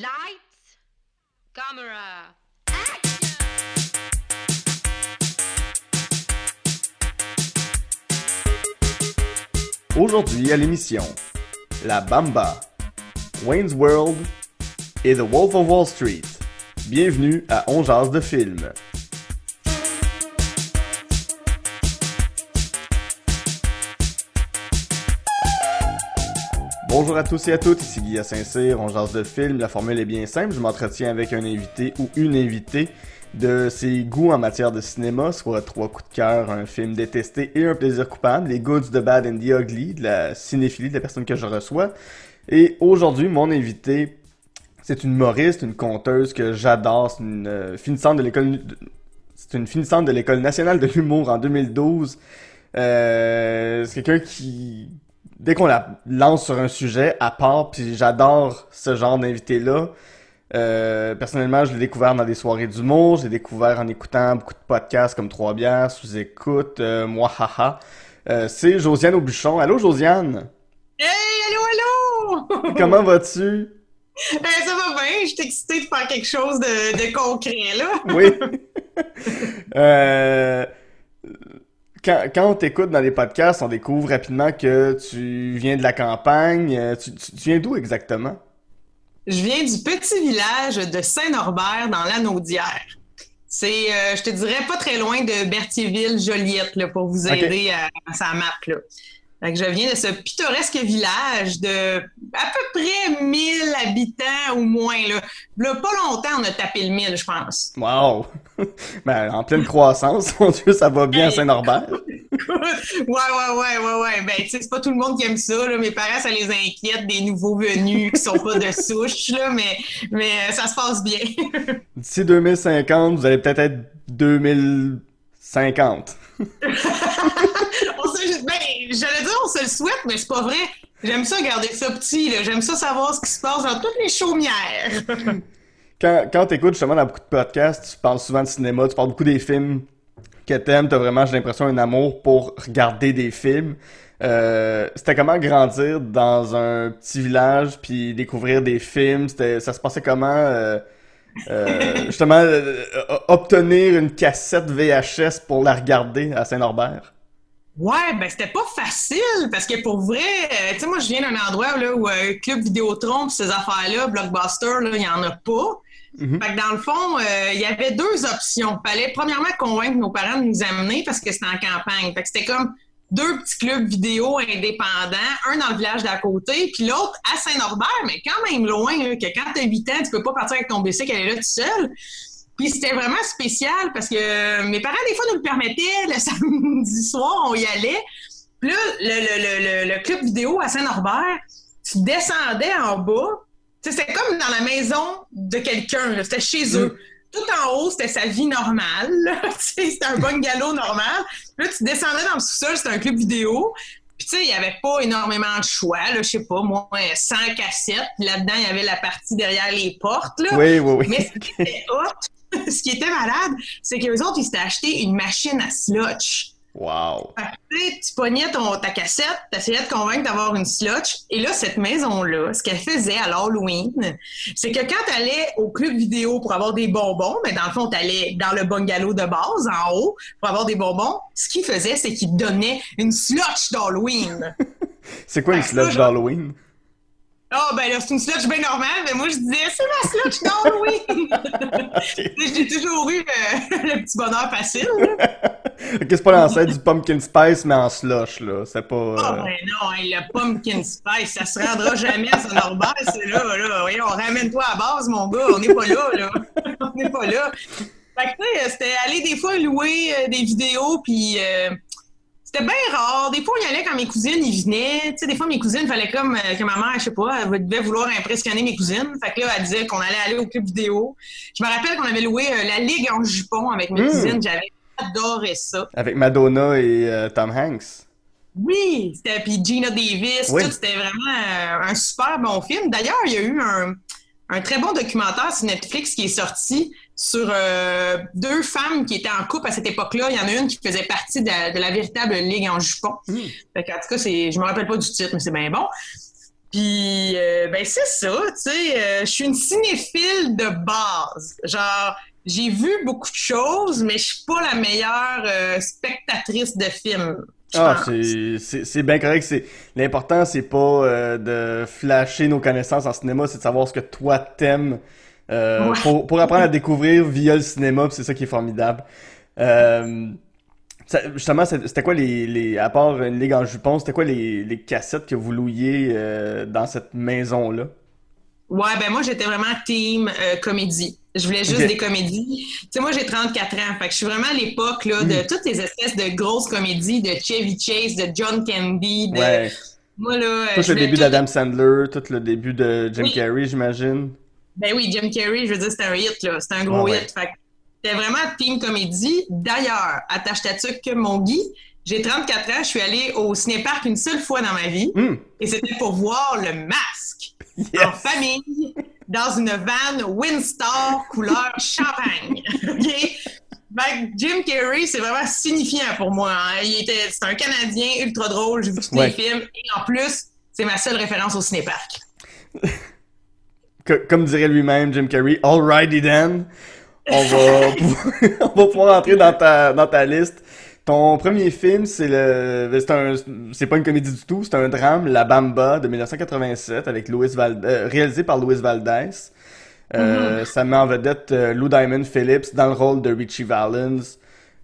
Lights, camera, Aujourd'hui à l'émission, La Bamba, Wayne's World et The Wolf of Wall Street. Bienvenue à On Jase de film. Bonjour à tous et à toutes, ici Guy Saint-Cyr, on jase de film, la formule est bien simple, je m'entretiens avec un invité ou une invitée de ses goûts en matière de cinéma, soit trois coups de cœur, un film détesté et un plaisir coupable, les goods, the bad and the ugly, de la cinéphilie de la personne que je reçois. Et aujourd'hui, mon invité, c'est une humoriste, une conteuse que j'adore, c'est une euh, finissante de l'école c'est une finissante de l'école nationale de l'humour en 2012. Euh, c'est quelqu'un qui dès qu'on la lance sur un sujet à part, puis j'adore ce genre d'invité-là. Euh, personnellement, je l'ai découvert dans des soirées d'humour, j'ai découvert en écoutant beaucoup de podcasts comme Trois bières, sous-écoute, euh, moi haha. Euh, c'est Josiane Aubuchon. Allô Josiane? Hey, allô, allô! Comment vas-tu? Ben, ça va bien, je suis excitée de faire quelque chose de, de concret, là. Oui. quand, quand on t'écoute dans les podcasts, on découvre rapidement que tu viens de la campagne. Euh, Tu, tu- tu viens d'où exactement? Je viens du petit village de Saint-Norbert dans l'Anaudière. C'est, euh, je te dirais, pas très loin de Berthierville-Joliette, pour vous aider à, à sa map, là. Fait que je viens de ce pittoresque village de à peu près 1000 habitants ou moins, là. Là, pas longtemps, on a tapé le 1000, je pense. Wow! ben, en pleine croissance, mon Dieu, ça va bien à Saint-Norbert. ouais, ouais, ouais, ouais, ouais. Ben, tu sais, c'est pas tout le monde qui aime ça, là. Mes parents, ça les inquiète des nouveaux venus qui sont pas de souche, là, mais, mais euh, ça se passe bien. D'ici 2050, vous allez peut-être être 2050. J'allais dire, on se le souhaite, mais c'est pas vrai. J'aime ça garder ça petit, là. J'aime ça savoir ce qui se passe dans toutes les chaumières. Quand, quand t'écoutes justement dans beaucoup de podcasts, tu parles souvent de cinéma, tu parles beaucoup des films que t'aimes, t'as vraiment, j'ai l'impression, un amour pour regarder des films. Euh, c'était comment grandir dans un petit village puis découvrir des films? C'était, ça se passait comment? euh, euh, justement, obtenir une cassette VHS pour la regarder à Saint-Norbert? Ouais, ben c'était pas facile parce que pour vrai, euh, tu sais, moi je viens d'un endroit là, où euh, Club Vidéotron pis ces affaires-là, Blockbuster, là, il y en a pas. Mhm. Fait que dans le fond, euh, il y avait deux options. Fallait premièrement convaincre nos parents de nous amener parce que c'était en campagne. Fait que c'était comme deux petits clubs vidéo indépendants, un dans le village d'à côté, puis l'autre à Saint-Norbert, mais quand même loin, là, que quand t'as 8 ans, tu peux pas partir avec ton bicycle, elle est là tout seul. Puis c'était vraiment spécial parce que mes parents, des fois, nous le permettaient. Le samedi soir, on y allait. Puis là, le, le, le, le, club vidéo à Saint-Norbert, tu descendais en bas. Tu sais, C'était comme dans la maison de quelqu'un. C'était chez eux. Tout en haut, c'était sa vie normale. C'était un bungalow normal. Puis là, tu descendais dans le sous-sol, c'était un club vidéo. Puis tu sais, il n'y avait pas énormément de choix. Je sais pas, moi, 100 cassettes. Puis là-dedans, il y avait la partie derrière les portes. Là. Oui, oui, oui. Mais ce qui était hot, ce qui était malade, c'est qu'eux autres, ils s'étaient acheté une machine à slotch. Wow. Fait que, tu pognais ton, ta cassette, t'essayais de convaincre d'avoir une slotch. Et là, cette maison-là, ce qu'elle faisait à l'Halloween, c'est que quand t'allais au club vidéo pour avoir des bonbons, mais dans le fond, t'allais dans le bungalow de base, en haut, pour avoir des bonbons, ce qu'il faisait, c'est qu'il te donnait une slotch d'Halloween. C'est quoi une Fait ça, d'Halloween? Ah, ben là, c'est une slotch bien normale, mais moi, je disais, c'est ma slotch d'Halloween! J'ai toujours eu euh, le petit bonheur facile. Ok, c'est pas l'ancêtre du pumpkin spice, mais en slush, là. C'est pas. Ah, euh, ben non, hein, le pumpkin spice, ça se rendra jamais à son Norbert, c'est là, là. Voyons, ramène-toi à base, mon gars, on n'est pas là, là. on n'est pas là. Fait que, tu sais, c'était aller des fois louer euh, des vidéos, puis euh, c'était bien rare. Des fois, on y allait quand mes cousines, ils venaient. Tu sais, des fois, mes cousines, il fallait comme euh, que ma mère, je sais pas, elle devait vouloir impressionner mes cousines. Fait que là, elle disait qu'on allait aller au club vidéo. Je me rappelle qu'on avait loué euh, la Ligue en jupon avec mes Mm. cousines. J'avais adoré ça. Avec Madonna et euh, Tom Hanks. Oui, c'était puis Gina Davis, Oui. tout, c'était vraiment un super bon film. D'ailleurs, il y a eu un, un très bon documentaire sur Netflix qui est sorti sur euh, deux femmes qui étaient en couple à cette époque-là. Il y en a une qui faisait partie de la, de la véritable ligue en jupon. Mm. Fait qu'en tout cas, c'est, je me rappelle pas du titre, mais c'est bien bon. Puis, euh, ben c'est ça, tu sais, euh, je suis une cinéphile de base. Genre, j'ai vu beaucoup de choses, mais je suis pas la meilleure spectatrice de films. Ah, c'est bien correct. C'est l'important, c'est pas de flasher nos connaissances en cinéma, c'est de savoir ce que toi t'aimes pour, pour apprendre à découvrir via le cinéma. C'est ça qui est formidable. justement, c'était quoi les, les, à part une ligue en jupon, c'était quoi les, les cassettes que vous louiez dans cette maison-là? Ouais, ben moi, j'étais vraiment team euh, comédie. Je voulais juste des comédies. Tu sais, moi, j'ai 34 ans. Fait que je suis vraiment à l'époque là, de hmm. toutes les espèces de grosses comédies de Chevy Chase, de John Candy, de... Ouais. Moi, là... Tout le début d'Adam Sandler, tout le début de Jim Carrey, j'imagine. Ben oui, Jim Carrey, je veux dire, c'était un hit, là. C'était un gros hit. Fait c'était vraiment team comédie. D'ailleurs, attache ta que mon Guy, j'ai 34 ans, je suis allée au cinépark une seule fois dans ma vie. Hmm. Et c'était pour voir le masque en famille dans une van Windstar couleur champagne. OK? Ben, Jim Carrey, c'est vraiment signifiant pour moi. Hein. Il était, c'est un Canadien ultra drôle. J'ai vu tous les films. Et en plus, c'est ma seule référence au cinépark. Comme dirait lui-même Jim Carrey, Alrighty then. On va, on va pouvoir entrer dans ta, dans ta liste. Ton premier film, c'est le, c'est un, c'est pas une comédie du tout, c'est un drame, La Bamba de 1987 avec Louis Vald... Euh, réalisé par Louis Valdez. Euh, mm-hmm. Ça met en vedette euh, Lou Diamond Phillips dans le rôle de Richie Valens,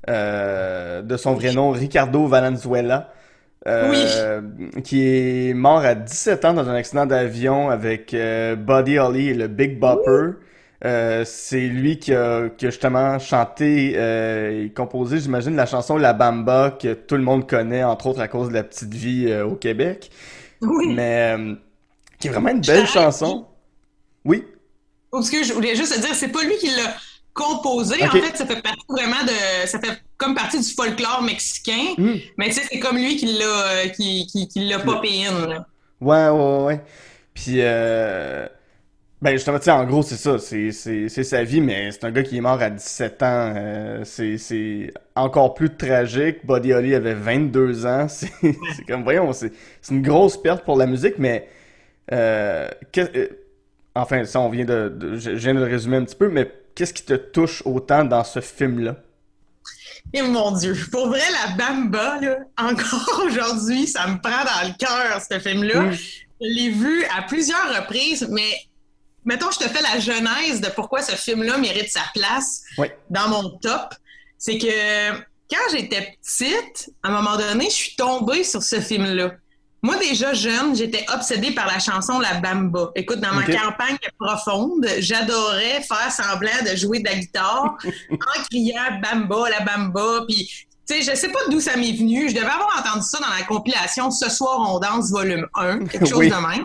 de son vrai nom Ricardo Valenzuela. Qui est mort à 17 ans dans un accident d'avion avec Buddy Holly et le Big Bopper. Euh, c'est lui qui a, qui a, justement chanté euh, et composé, j'imagine, la chanson La Bamba que tout le monde connaît, entre autres à cause de la petite vie euh, au Québec. Oui. Mais qui est vraiment une belle chanson. Oui. Parce que je voulais juste te dire, c'est pas lui qui l'a composé. En fait, ça fait partie vraiment de. Ça fait comme partie du folklore mexicain. Hmm. Mais tu sais, c'est comme lui qui l'a qui, qui, qui l'a popé in. Ouais, ouais, ouais. Puis ben justement, tu sais, en gros, c'est ça, c'est sa vie, mais c'est un gars qui est mort à 17 ans. Euh, c'est encore plus tragique. Buddy Holly avait 22 ans. C'est comme, voyons, c'est une grosse perte pour la musique, mais... Euh, euh, enfin, ça, on vient de, Je viens de le résumer un petit peu, mais qu'est-ce qui te touche autant dans ce film-là? Et mon Dieu, pour vrai, la Bamba, là, encore aujourd'hui, ça me prend dans le cœur, ce film-là. Mm. Je l'ai vu à plusieurs reprises, mais mettons, je te fais la genèse de pourquoi ce film-là mérite sa place dans mon top. C'est que quand j'étais petite, à un moment donné, je suis tombée sur ce film-là. Moi, déjà jeune, j'étais obsédée par la chanson La Bamba. Écoute, dans ma campagne profonde, j'adorais faire semblant de jouer de la guitare en criant Bamba, la Bamba. Puis, tu sais, je sais pas d'où ça m'est venu. Je devais avoir entendu ça dans la compilation Ce soir on danse, volume 1, quelque chose de même.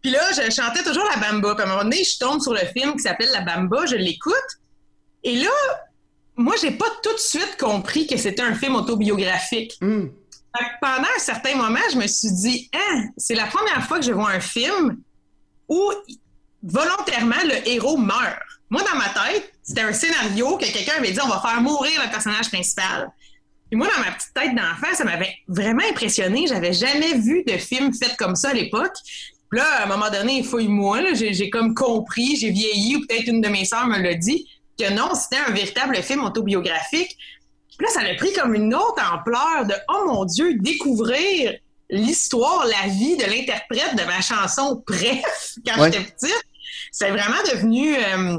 Puis là, je chantais toujours la bamba. Puis à un moment donné, je tombe sur le film qui s'appelle La Bamba, je l'écoute. Et là, moi, j'ai pas tout de suite compris que c'était un film autobiographique. Hmm. Pendant un certain moment, je me suis dit, hein, c'est la première fois que je vois un film où volontairement le héros meurt. Moi, dans ma tête, c'était un scénario que quelqu'un avait dit, on va faire mourir le personnage principal. Et moi, dans ma petite tête d'enfant, ça m'avait vraiment impressionné. J'avais jamais vu de film fait comme ça à l'époque là, à un moment donné, il fouille-moi, j'ai comme compris, j'ai vieilli, ou peut-être une de mes sœurs me l'a dit, que non, c'était un véritable film autobiographique. Puis là, ça a pris comme une autre ampleur de Oh mon Dieu, découvrir l'histoire, la vie de l'interprète de ma chanson Bref, quand j'étais petite. C'est vraiment devenu euh,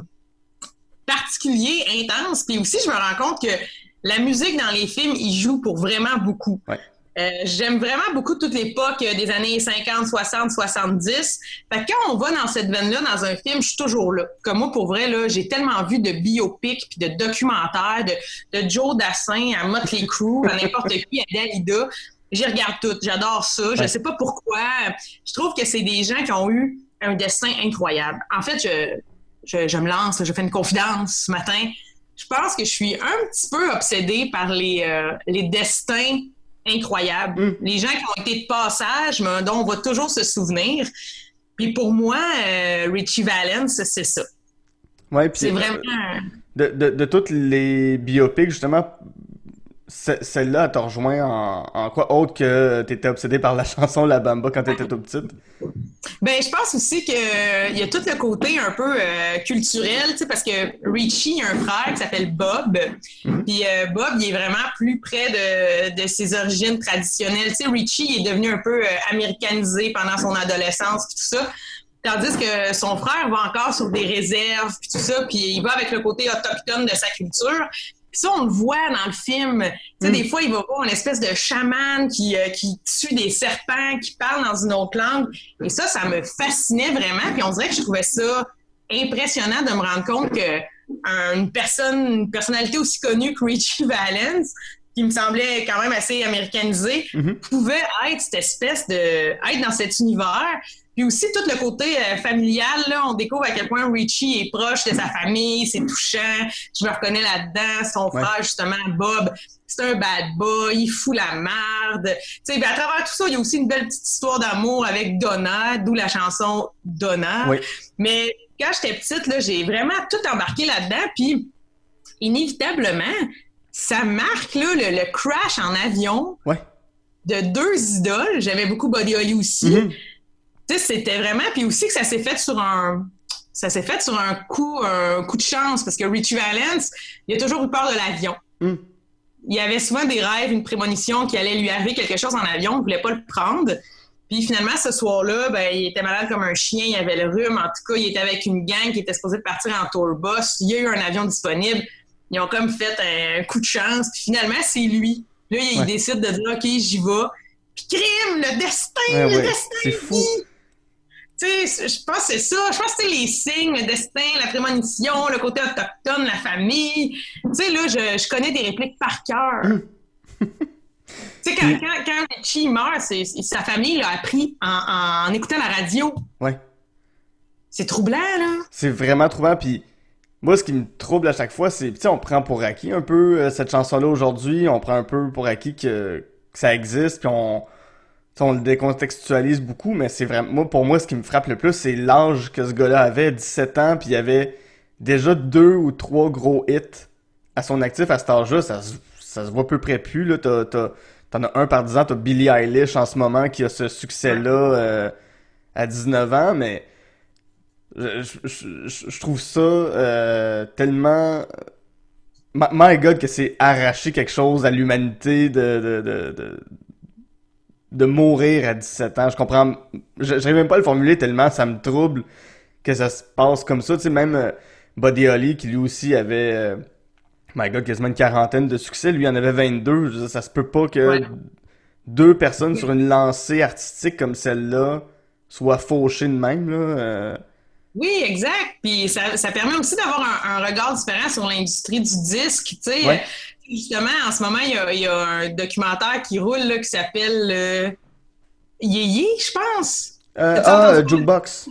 particulier, intense. Puis aussi, je me rends compte que la musique dans les films, il joue pour vraiment beaucoup. Euh, j'aime vraiment beaucoup toute l'époque des années 50, 60, 70. Fait que quand on va dans cette veine-là, dans un film, je suis toujours là. Comme moi, pour vrai, là, j'ai tellement vu de biopics puis de documentaires de, de Joe Dassin à Motley Crue, à n'importe qui, à Dalida. J'y regarde tout. J'adore ça. Je sais pas pourquoi. Je trouve que c'est des gens qui ont eu un destin incroyable. En fait, je, je, je me lance, je fais une confidence ce matin. Je pense que je suis un petit peu obsédée par les, euh, les destins incroyable. Mm. Les gens qui ont été de passage, mais dont on va toujours se souvenir. Puis pour moi, euh, Richie Valens, c'est ça. Ouais, puis c'est vraiment. De, de, de, toutes les biopics, justement, celle-là t'a rejoint en, en, quoi autre que t'étais obsédé par la chanson La Bamba quand t'étais toute petite? Ben, je pense aussi que il y a tout le côté un peu euh, culturel, tu sais, parce que Richie a un frère qui s'appelle Bob. Mm-hmm. Puis euh, Bob, il est vraiment plus près de, de ses origines traditionnelles. Tu sais, Richie est devenu un peu euh, américanisé pendant son adolescence, puis tout ça. Tandis que son frère va encore sur des réserves, puis tout ça, puis il va avec le côté autochtone de sa culture. Puis ça, on le voit dans le film. Tu sais, des mm. fois, il va voir une espèce de chaman qui, euh, qui tue des serpents, qui parle dans une autre langue. Et ça, ça me fascinait vraiment. Puis on dirait que je trouvais ça impressionnant de me rendre compte que une personne, une personnalité aussi connue que Richie Valens, qui me semblait quand même assez américanisé, mm-hmm. pouvait être cette espèce de... être dans cet univers puis aussi, tout le côté euh, familial, là, on découvre à quel point Richie est proche de sa famille, c'est touchant. Je me reconnais là-dedans. Son frère, justement, Bob, c'est un bad boy, il fout la merde. Tu sais, à travers tout ça, il y a aussi une belle petite histoire d'amour avec Donna, d'où la chanson Donna. Mais quand j'étais petite, là, j'ai vraiment tout embarqué là-dedans. Puis, inévitablement, ça marque là, le, crash en avion de deux idoles. J'avais beaucoup Body Holly aussi. Mm-hmm c'était vraiment. Puis aussi que ça s'est fait sur un. Ça s'est fait sur un coup, un coup de chance, parce que Richie Valens, il a toujours eu peur de l'avion. Hmm. Il avait souvent des rêves, une prémonition qui allait lui arriver quelque chose en avion, il voulait pas le prendre. Puis finalement, ce soir-là, ben, il était malade comme un chien, il avait le rhume. En tout cas, il était avec une gang qui était supposée partir en tour bus. Il y a eu un avion disponible. Ils ont comme fait un coup de chance. Puis finalement, c'est lui. Là, il décide de dire, OK, j'y vais. Puis crime, le destin, le destin. C'est fou je pense que c'est ça. Je pense que c'est les signes, le destin, la prémonition, le côté autochtone, la famille. Tu sais, là, je, connais des répliques par cœur. Hum. tu sais, quand, quand, quand Richie meurt, sa famille l'a appris en, écoutant la radio. Ouais. C'est troublant, là. C'est vraiment troublant, puis moi, ce qui me trouble à chaque fois, c'est, tu sais, on prend pour acquis un peu euh, cette chanson-là aujourd'hui, on prend un peu pour acquis que, que ça existe, puis on, on le décontextualise beaucoup, mais c'est vraiment, moi, pour moi, ce qui me frappe le plus, c'est l'âge que ce gars-là avait, 17 ans, puis il y avait déjà deux ou trois gros hits à son actif à cet âge-là. Ça, ça se voit peu près plus, là. T'en as un par 10 ans, t'as Billie Eilish en ce moment qui a ce succès-là euh, à 19 ans, mais je, trouve ça euh, tellement... My God, que c'est arracher quelque chose à l'humanité de, de, de mourir à 17 ans. Je comprends. J'arrive même pas à le formuler tellement ça me trouble que ça se passe comme ça. Tu sais, même euh, Buddy Holly, qui lui aussi avait, euh, my god, quasiment une quarantaine de succès, lui en avait 22. ça se peut pas que deux personnes sur une lancée artistique comme celle-là soient fauchées de même, là. Euh. Oui, exact. Puis ça, ça permet aussi d'avoir un, regard différent sur l'industrie du disque. Tu sais, Justement, en ce moment, il y a, un documentaire qui roule là, qui s'appelle euh, Yéyé, je pense. Euh, ah, Jukebox.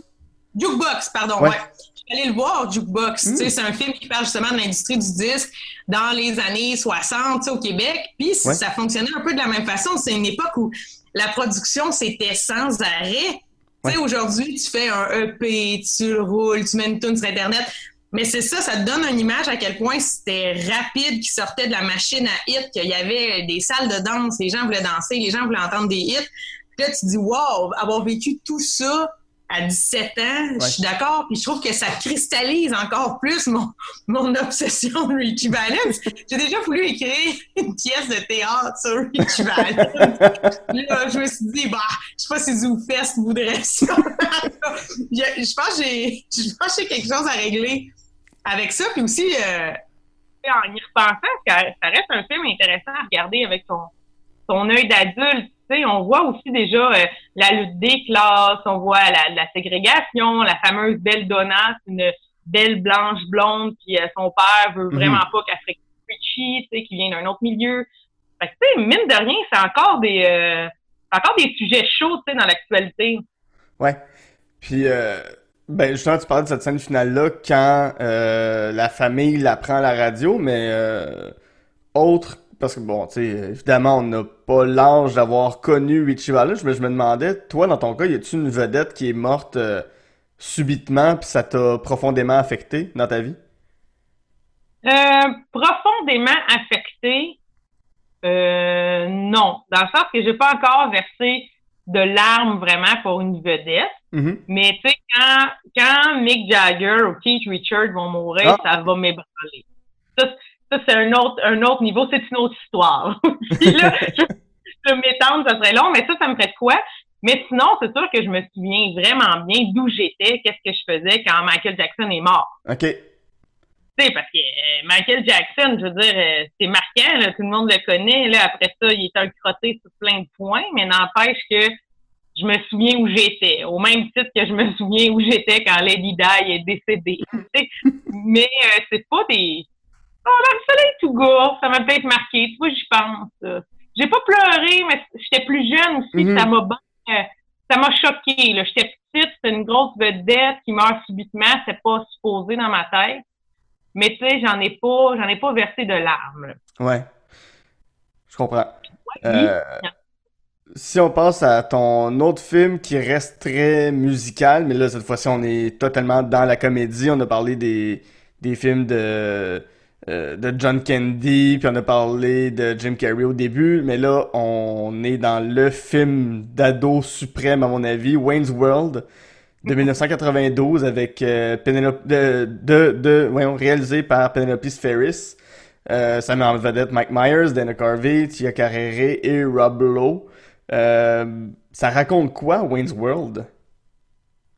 Jukebox, pardon, ouais. Je suis allée le voir, Jukebox. Hmm. C'est un film qui parle justement de l'industrie du disque dans les années 60 au Québec. Puis ça fonctionnait un peu de la même façon. C'est une époque où la production, c'était sans arrêt. sais, Aujourd'hui, tu fais un EP, tu le roules, tu mets une tune sur Internet. Mais c'est ça, ça te donne une image à quel point c'était rapide qui sortait de la machine à hit, qu'il y avait des salles de danse, les gens voulaient danser, les gens voulaient entendre des hits. Puis là, tu te dis, wow, avoir vécu tout ça à 17 ans, je suis d'accord, puis je trouve que ça cristallise encore plus mon, mon obsession de Richie Valens. J'ai déjà voulu écrire une pièce de théâtre sur Richie Valens. là, je me suis dit, bah, je sais pas si ZooFest voudrait ça. je, pense que j'ai quelque chose à régler avec ça, puis aussi, euh, en y repensant, ça reste un film intéressant à regarder avec son, son œil d'adulte. Tu sais, on voit aussi déjà euh, la lutte des classes, on voit la, ségrégation, la fameuse belle Donna, une belle blanche blonde, puis euh, son père veut mhm. vraiment pas qu'elle fréquente Richie, tu sais, qui vient d'un autre milieu. Fait que, tu sais, mine de rien, c'est encore des, euh, encore des sujets chauds, tu sais, dans l'actualité. Ouais. Puis, ben, justement, tu parlais de cette scène finale-là quand euh, la famille la prend à la radio, mais euh, autre, parce que bon, tu sais, évidemment, on n'a pas l'âge d'avoir connu Richie Valens, mais je me demandais, toi, dans ton cas, y a-tu une vedette qui est morte euh, subitement, puis ça t'a profondément affecté dans ta vie? profondément affecté. Euh, non, dans le sens que j'ai pas encore versé de larmes vraiment pour une vedette. Mhm. Mais tu sais, quand, quand Mick Jagger ou Keith Richards vont mourir, Ah. ça va m'ébranler. Ça, ça c'est un autre, un autre niveau, c'est une autre histoire. Puis là, je, je m'étendre, ça serait long, mais ça, ça me ferait de quoi? Mais sinon, c'est sûr que je me souviens vraiment bien d'où j'étais, qu'est-ce que je faisais quand Michael Jackson est mort. Ok. Tu sais, parce que euh, Michael Jackson, je veux dire, euh, c'est marquant, là, tout le monde le connaît. Là, après ça, il est un crotté sur plein de points, mais n'empêche que je me souviens où j'étais, au même titre que je me souviens où j'étais quand Lady Di est décédée. sais. mais euh, c'est pas des... Oh, là, le soleil tout gars, ça m'a peut-être marqué. Tu vois, j'y pense. J'ai pas pleuré, mais j'étais plus jeune aussi, Mhm. ça m'a euh, ça m'a choqué. J'étais petite, c'était une grosse vedette qui meurt subitement, c'est pas supposé dans ma tête. Mais tu sais, j'en ai pas, j'en ai pas versé de larmes. là. Ouais. Je comprends. Euh, si on passe à ton autre film qui reste très musical, mais là, cette fois-ci, on est totalement dans la comédie. On a parlé des, des films de, euh, de John Candy, puis on a parlé de Jim Carrey au début, mais là, on est dans le film d'ado suprême, à mon avis, Wayne's World, de 1992, avec euh, Penelope, de, de, de, voyons, réalisé par Penelope Ferris. Euh, ça met en vedette Mike Myers, Dana Carvey, Tia Carrere et Rob Lowe. Euh, ça raconte quoi, Wayne's World?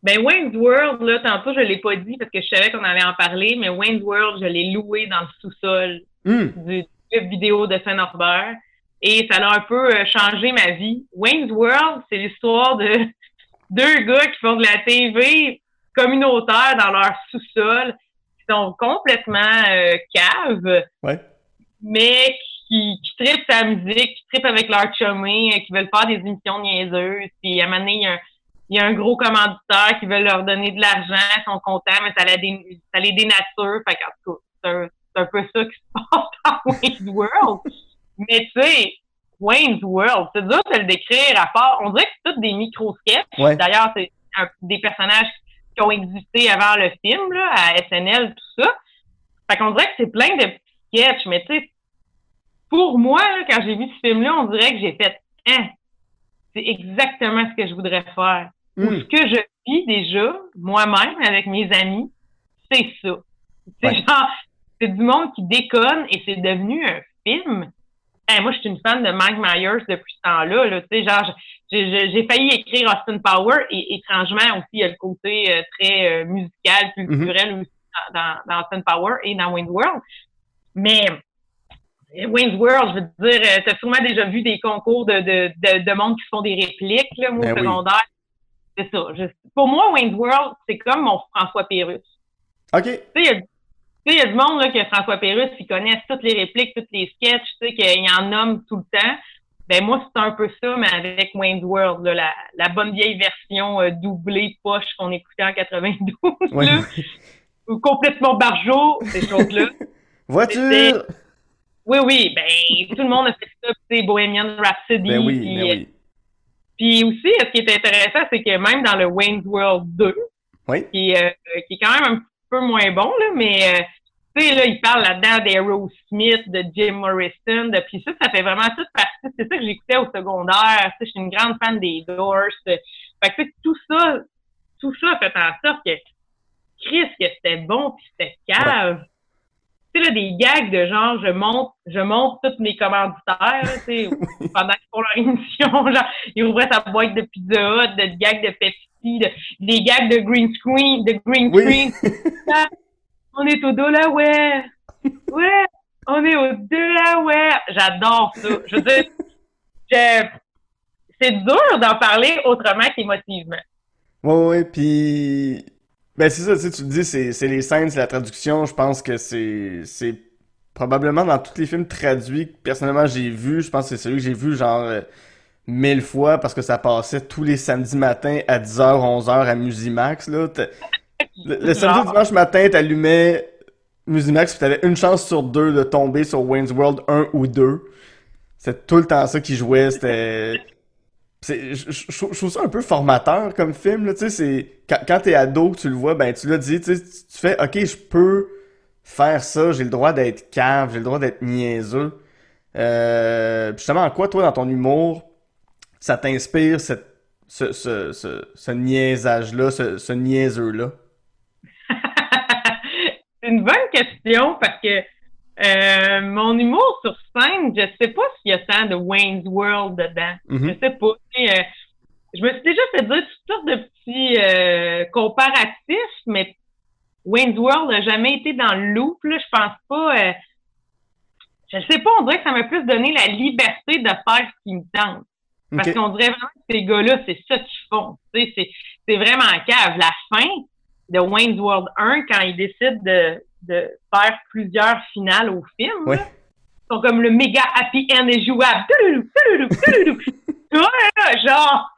Ben Wayne's World, là, tantôt je l'ai pas dit parce que je savais qu'on allait en parler, mais Wayne's World, je l'ai loué dans le sous-sol Hmm, du club vidéo de Saint-Norbert et ça a un peu euh, changé ma vie. Wayne's World, c'est l'histoire de deux gars qui font de la TV communautaire dans leur sous-sol, qui sont complètement euh, caves, ouais. mais qui, qui trippent sa musique, qui trippent avec leur chumé, euh, qui veulent faire des émissions niaiseuses. Puis à un moment donné, il y a un, il y a un gros commanditaire qui veut leur donner de l'argent, ils sont contents, mais ça, la dé- ça les dénature. Fait qu'en tout cas, c'est un, peu ça qui se passe dans Wayne's World. Mais tu sais, Wayne's World, c'est dur de le décrire à part. On dirait que c'est tous des micro-sketchs. Ouais. D'ailleurs, c'est des personnages qui ont existé avant le film, là, à SNL, tout ça. Fait qu'on dirait que c'est plein de petits sketchs, mais tu sais, pour moi, là, quand j'ai vu ce film-là, on dirait que j'ai fait Hein, c'est exactement ce que je voudrais faire. Ou Hmm, ce que je vis déjà, moi-même, avec mes amis, c'est ça. C'est Ouais. genre, c'est du monde qui déconne et c'est devenu un film. Hey, moi, je suis une fan de Mike Myers depuis ce temps-là. Là, tu sais, genre, j'ai- failli écrire Austin Power et étrangement aussi, il y a le côté euh, très euh, musical, culturel aussi dans, dans, dans Austin Power et dans Wayne's World. Mais Wayne's World, je veux dire, tu as sûrement déjà vu des concours de, de, de, de monde qui font des répliques, là, moi, Ben au oui. secondaire. C'est ça. Je- pour moi, Wayne's World, c'est comme mon François Pérus. Ok. Tu sais, il y a- tu sais, il y a du monde là, que François Pérus, ils connaissent toutes les répliques, tous les sketchs, tu sais, qu'il en nomme tout le temps. Ben moi, c'est un peu ça, mais avec Wayne's World, là, la, la bonne vieille version euh, doublée poche qu'on écoutait en 92, Ouais. là, ou complètement barjot, ces choses-là. Voiture! Oui, oui, ben tout le monde a fait ça, tu sais, Bohemian Rhapsody. Ben oui, puis, ben euh, oui. puis aussi, ce qui est intéressant, c'est que même dans le Wayne's World 2, Oui. qui, est, euh, qui est quand même un petit peu moins bon, là, mais euh, tu sais, là, il parle là-dedans d'Aerosmith, de Jim Morrison, de, puis ça, ça fait vraiment toute partie. C'est ça que j'écoutais au secondaire. Tu sais, je suis une grande fan des Doors. euh, Fait que tu sais, tout ça, tout ça a fait en sorte que Chris, que c'était bon, puis c'était cave. Tu sais, là, des gags de genre, je monte, je monte tous mes commanditaires, là, tu sais, pendant qu'ils font leur émission, genre, ils ouvraient sa boîte de Pizza Hut, de gags de Pepsi, de, des gags de green screen, de green Oui. screen. Ah, on est au Delaware. Ouais, on est au Delaware. J'adore ça. Je veux dire, je- c'est dur d'en parler autrement qu'émotivement. Ouais, ouais, puis... Ben c'est ça, tu sais, tu le dis, c'est c'est les scènes, c'est la traduction, je pense que c'est c'est probablement dans tous les films traduits que personnellement j'ai vu, je pense que c'est celui que j'ai vu genre euh, mille fois parce que ça passait tous les samedis matins à 10h, 11h à Musimax, là. Le, le samedi dimanche matin, t'allumais Musimax puis t'avais une chance sur deux de tomber sur Wayne's World 1 ou 2. C'était tout le temps ça qui jouait, c'était... Je, trouve ça un peu formateur comme film, là, tu sais. Quand, quand t'es ado, que tu le vois, ben tu l'as dit, tu tu fais, ok, je peux faire ça, j'ai le droit d'être cave, j'ai le droit d'être niaiseux. Euh, justement, en quoi, toi, dans ton humour, ça t'inspire ce, ce, ce niaisage-là, ce, ce niaiseux-là? C'est une bonne question parce que euh, mon humour sur scène, je sais pas s'il y a tant de Wayne's World dedans. Mhm. Je sais pas. Euh, je me suis déjà fait dire toutes sortes de petits euh, comparatifs, mais Wayne's World n'a jamais été dans le loop. Là. Je pense pas. euh, je sais pas, on dirait que ça m'a plus donné la liberté de faire ce qui me tente. Parce qu'on dirait vraiment que ces gars-là, c'est ça qu'ils font. Tu sais, c'est, c'est vraiment cave. La fin de Wayne's World 1, quand ils décident de, de faire plusieurs finales au film, Ouais. ils sont comme le méga happy end est jouable. Touloulou, touloulou, touloulou. Ouais, genre!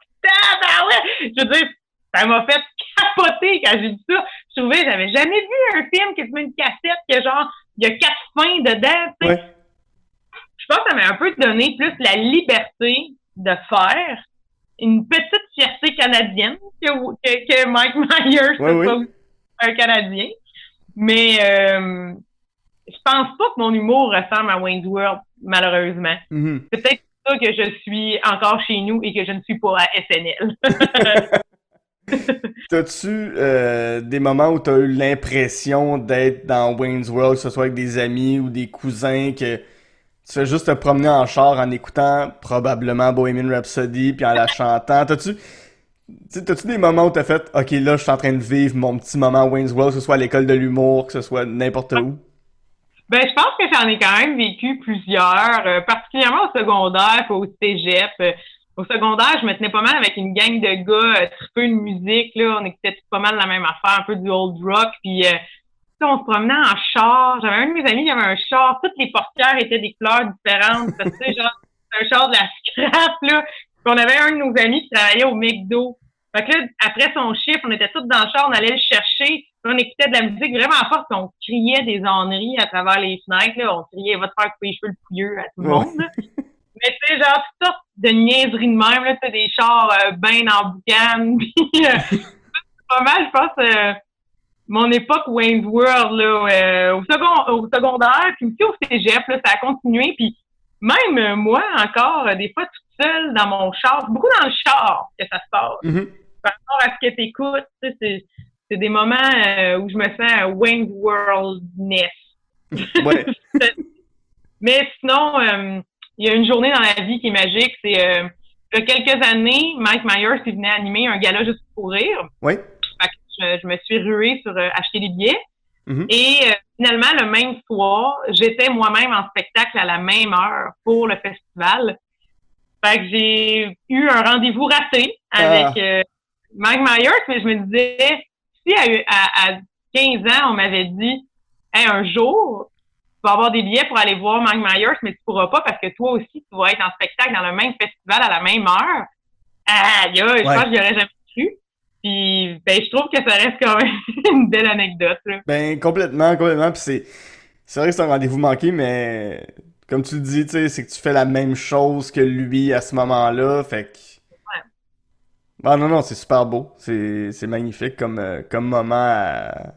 Je veux dire, ça m'a fait capoter quand j'ai dit ça. Je trouvais, j'avais jamais vu un film qui se met une cassette que genre, il y a quatre fins dedans, tu sais Ouais. je pense que ça m'a un peu donné plus la liberté de faire une petite fierté canadienne que, que, que Mike Myers, Ouais, c'est oui. pas un Canadien. Mais euh, je pense pas que mon humour ressemble à Wayne's World, malheureusement. Mhm. C'est peut-être ça que je suis encore chez nous et que je ne suis pas à SNL. T'as-tu euh, des moments où t'as eu l'impression d'être dans Wayne's World, que ce soit avec des amis ou des cousins, que tu fais juste te promener en char en écoutant probablement Bohemian Rhapsody puis en la chantant? T'as-tu t'as-tu des moments où t'as fait OK, là, je suis en train de vivre mon petit moment Wayne's World, que ce soit à l'école de l'humour, que ce soit n'importe où? Ben, je pense que j'en ai quand même vécu plusieurs, euh, particulièrement au secondaire puis au cégep. Euh, au secondaire, je me tenais pas mal avec une gang de gars euh, tripeux de musique. Là, on écoutait pas mal la même affaire, un peu du old rock. Puis, euh, on se promenait en char. J'avais un de mes amis qui avait un char. Toutes les portières étaient des couleurs différentes. Parce que, genre, un char de la scrap, là. Puis on avait un de nos amis qui travaillait au McDo. Fait que là, après son chiffre, on était tous dans le char, on allait le chercher. Puis on écoutait de la musique vraiment forte, puis on criait des enneries à travers les fenêtres. Là. On criait Va te faire couper les cheveux le pouilleux à tout le monde. là. Mais tu sais, genre, toutes sortes de niaiseries de même, là, tu des chars euh, ben en boucan. Puis euh, c'est pas mal, je pense, euh, mon époque Wayne's World, là, euh, au, second, au secondaire, puis aussi au cégep, là, ça a continué. Puis même euh, moi, encore, des fois, toute seule dans mon char, c'est beaucoup dans le char que ça se passe Mhm. par rapport à ce que tu écoutes, c'est, des moments euh, où je me sens Wayne's World-ness. Ouais. Mais sinon, euh, il y a une journée dans la vie qui est magique. C'est euh, il y a quelques années, Mike Myers il venait animer un gala juste pour rire. Que je, je me suis ruée sur acheter des billets. Mhm. Et euh, finalement, le même soir, j'étais moi-même en spectacle à la même heure pour le festival. Fait que j'ai eu un rendez-vous raté avec Ah. euh, Mike Myers, mais je me disais, si à, à, à 15 ans, on m'avait dit, hey, un jour, tu vas avoir des billets pour aller voir Mike Myers, mais tu pourras pas parce que toi aussi, tu vas être en spectacle dans le même festival à la même heure. Aïe, aïe, je Ouais. pense que j'y aurais jamais cru. Puis, ben, je trouve que ça reste quand même une belle anecdote, là. Ben, complètement, complètement. Puis c'est, c'est vrai que c'est un rendez-vous manqué, mais comme tu le dis, tu sais, c'est que tu fais la même chose que lui à ce moment-là. Fait que. Ah non, non, c'est super beau. C'est, magnifique comme, euh, comme moment à,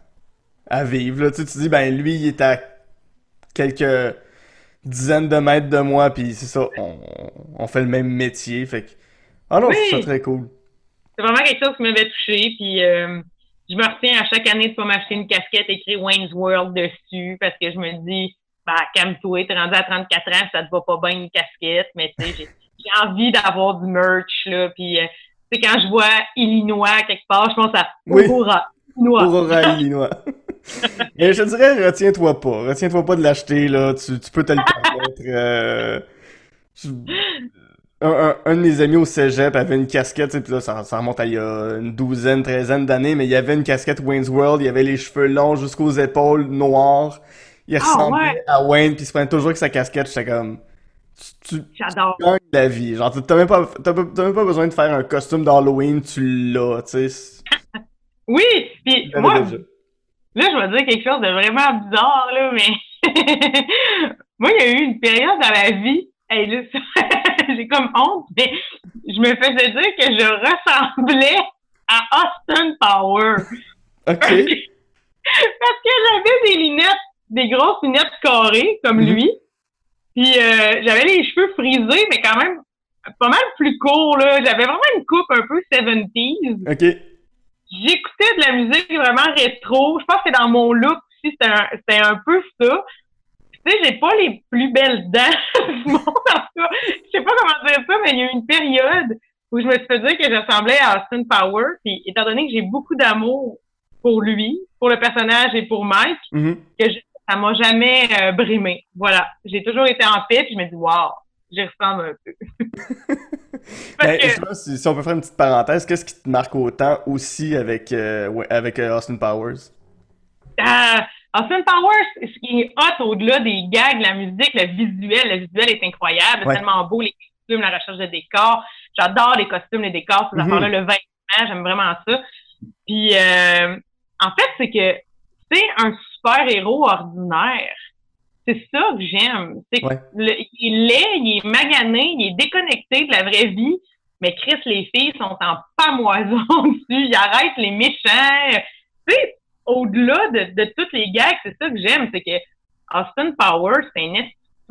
à vivre. Là. Tu sais, tu dis, ben, lui, il est à quelques dizaines de mètres de moi, puis c'est ça, on, on fait le même métier. Fait que. Ah non, Oui. c'est ça très cool. C'est vraiment quelque chose qui m'avait touché. Puis euh, je me retiens à chaque année de pas m'acheter une casquette écrit Wayne's World dessus parce que je me dis, bah, calme-toi, t'es rendu à 34 ans, ça te va pas bien une casquette, mais tu sais, j'ai j'ai envie d'avoir du merch, là. Puis, euh, tu sais, quand je vois Illinois quelque part, je pense à Oui. Aurora. Illinois. Aurora Illinois. Mais je te dirais, retiens-toi pas. Retiens-toi pas de l'acheter, là. Tu, tu peux te le permettre. euh, un, un- un de mes amis au cégep avait une casquette, puis là, ça, ça remonte à il y a une douzaine, treizaine d'années, mais il y avait une casquette Wayne's World, il avait les cheveux longs jusqu'aux épaules, noirs. Il ressemblait ouais. à Wayne, puis il se prenait toujours avec sa casquette. J'étais comme... Tu, tu J'adore. gagnes la vie. Genre, t'as même pas, t'as pas- t'as même pas besoin de faire un costume d'Halloween, tu l'as, tu sais. Oui, puis moi. Là, je vais dire quelque chose de vraiment bizarre, là, mais moi, il y a eu une période dans la vie, hey, là, ça- j'ai comme honte, mais je me faisais dire que je ressemblais à Austin Power. Ok. Parce que j'avais des lunettes, des grosses lunettes carrées, comme Mhm. lui. Puis euh, j'avais les cheveux frisés, mais quand même pas mal plus courts, là. J'avais vraiment une coupe un peu 70s. OK. J'écoutais de la musique vraiment rétro. Je pense que dans mon look aussi, c'était un, peu ça. Tu sais, j'ai pas les plus belles dents du monde, en tout cas. Je sais pas comment dire ça, mais il y a eu une période où je me suis fait dire que je ressemblais à Austin Power. Puis, étant donné que j'ai beaucoup d'amour pour lui, pour le personnage et pour Mike, Mhm. que je- ça m'a jamais euh, brimé. Voilà. J'ai toujours été en paix, puis je me dis, wow, j'y ressemble un peu. Ben, que- si, si on peut faire une petite parenthèse, qu'est-ce qui te marque autant aussi avec, euh, avec euh, Austin Powers? Ah, Austin Powers, ce qui est hot au-delà des gags, la musique, le visuel, le visuel est incroyable, Ouais. tellement beau, les costumes, la recherche de décors. J'adore les costumes, les décors, ces Mhm. affaires-là, le vêtement, j'aime vraiment ça. Puis, en fait, c'est que c'est un super-héros ordinaire. C'est ça que j'aime. C'est Ouais. il est laid, il est magané, il est déconnecté de la vraie vie. Mais Chris, les filles sont en pamoison dessus. Ils arrêtent les méchants. Tu sais, au-delà de, de toutes les gags, c'est ça que j'aime. C'est que Austin Powers, c'est un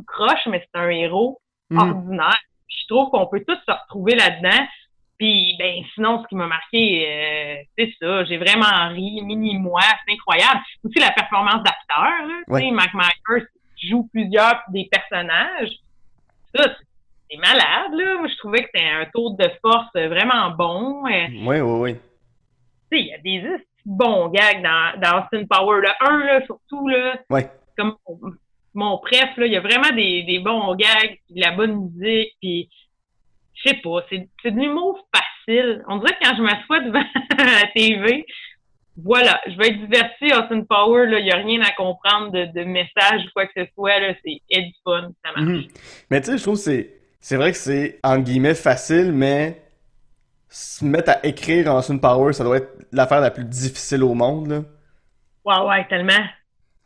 croche, mais c'est un héros Mhm. ordinaire. Je trouve qu'on peut tous se retrouver là-dedans. Puis, ben, sinon, ce qui m'a marqué, euh, c'est ça. J'ai vraiment ri, mini-moi. C'est incroyable. Aussi, la performance d'acteur, là. Tu Ouais. sais, Mike Myers joue plusieurs des personnages. Ça, c'est- malade, là. Moi, je trouvais que c'était un tour de force vraiment bon. Euh, Oui, oui, oui. tu sais, il y a des bons gags dans, dans Austin Power. Le 1, là, surtout, là. Ouais. Comme mon, mon préf, là, il y a vraiment des, des bons gags, puis de la bonne musique, puis je sais pas, c'est, de l'humour facile. On dirait que quand je m'assois devant la TV, voilà, je vais être diverti, Austin Power, il n'y a rien à comprendre de, de message ou quoi que ce soit, c'est du fun, ça marche. Mhm. Mais tu sais, je trouve que c'est vrai que c'est en guillemets facile, mais se mettre à écrire en Austin Powers, ça doit être l'affaire la plus difficile au monde. Là. Ouais, ouais, tellement.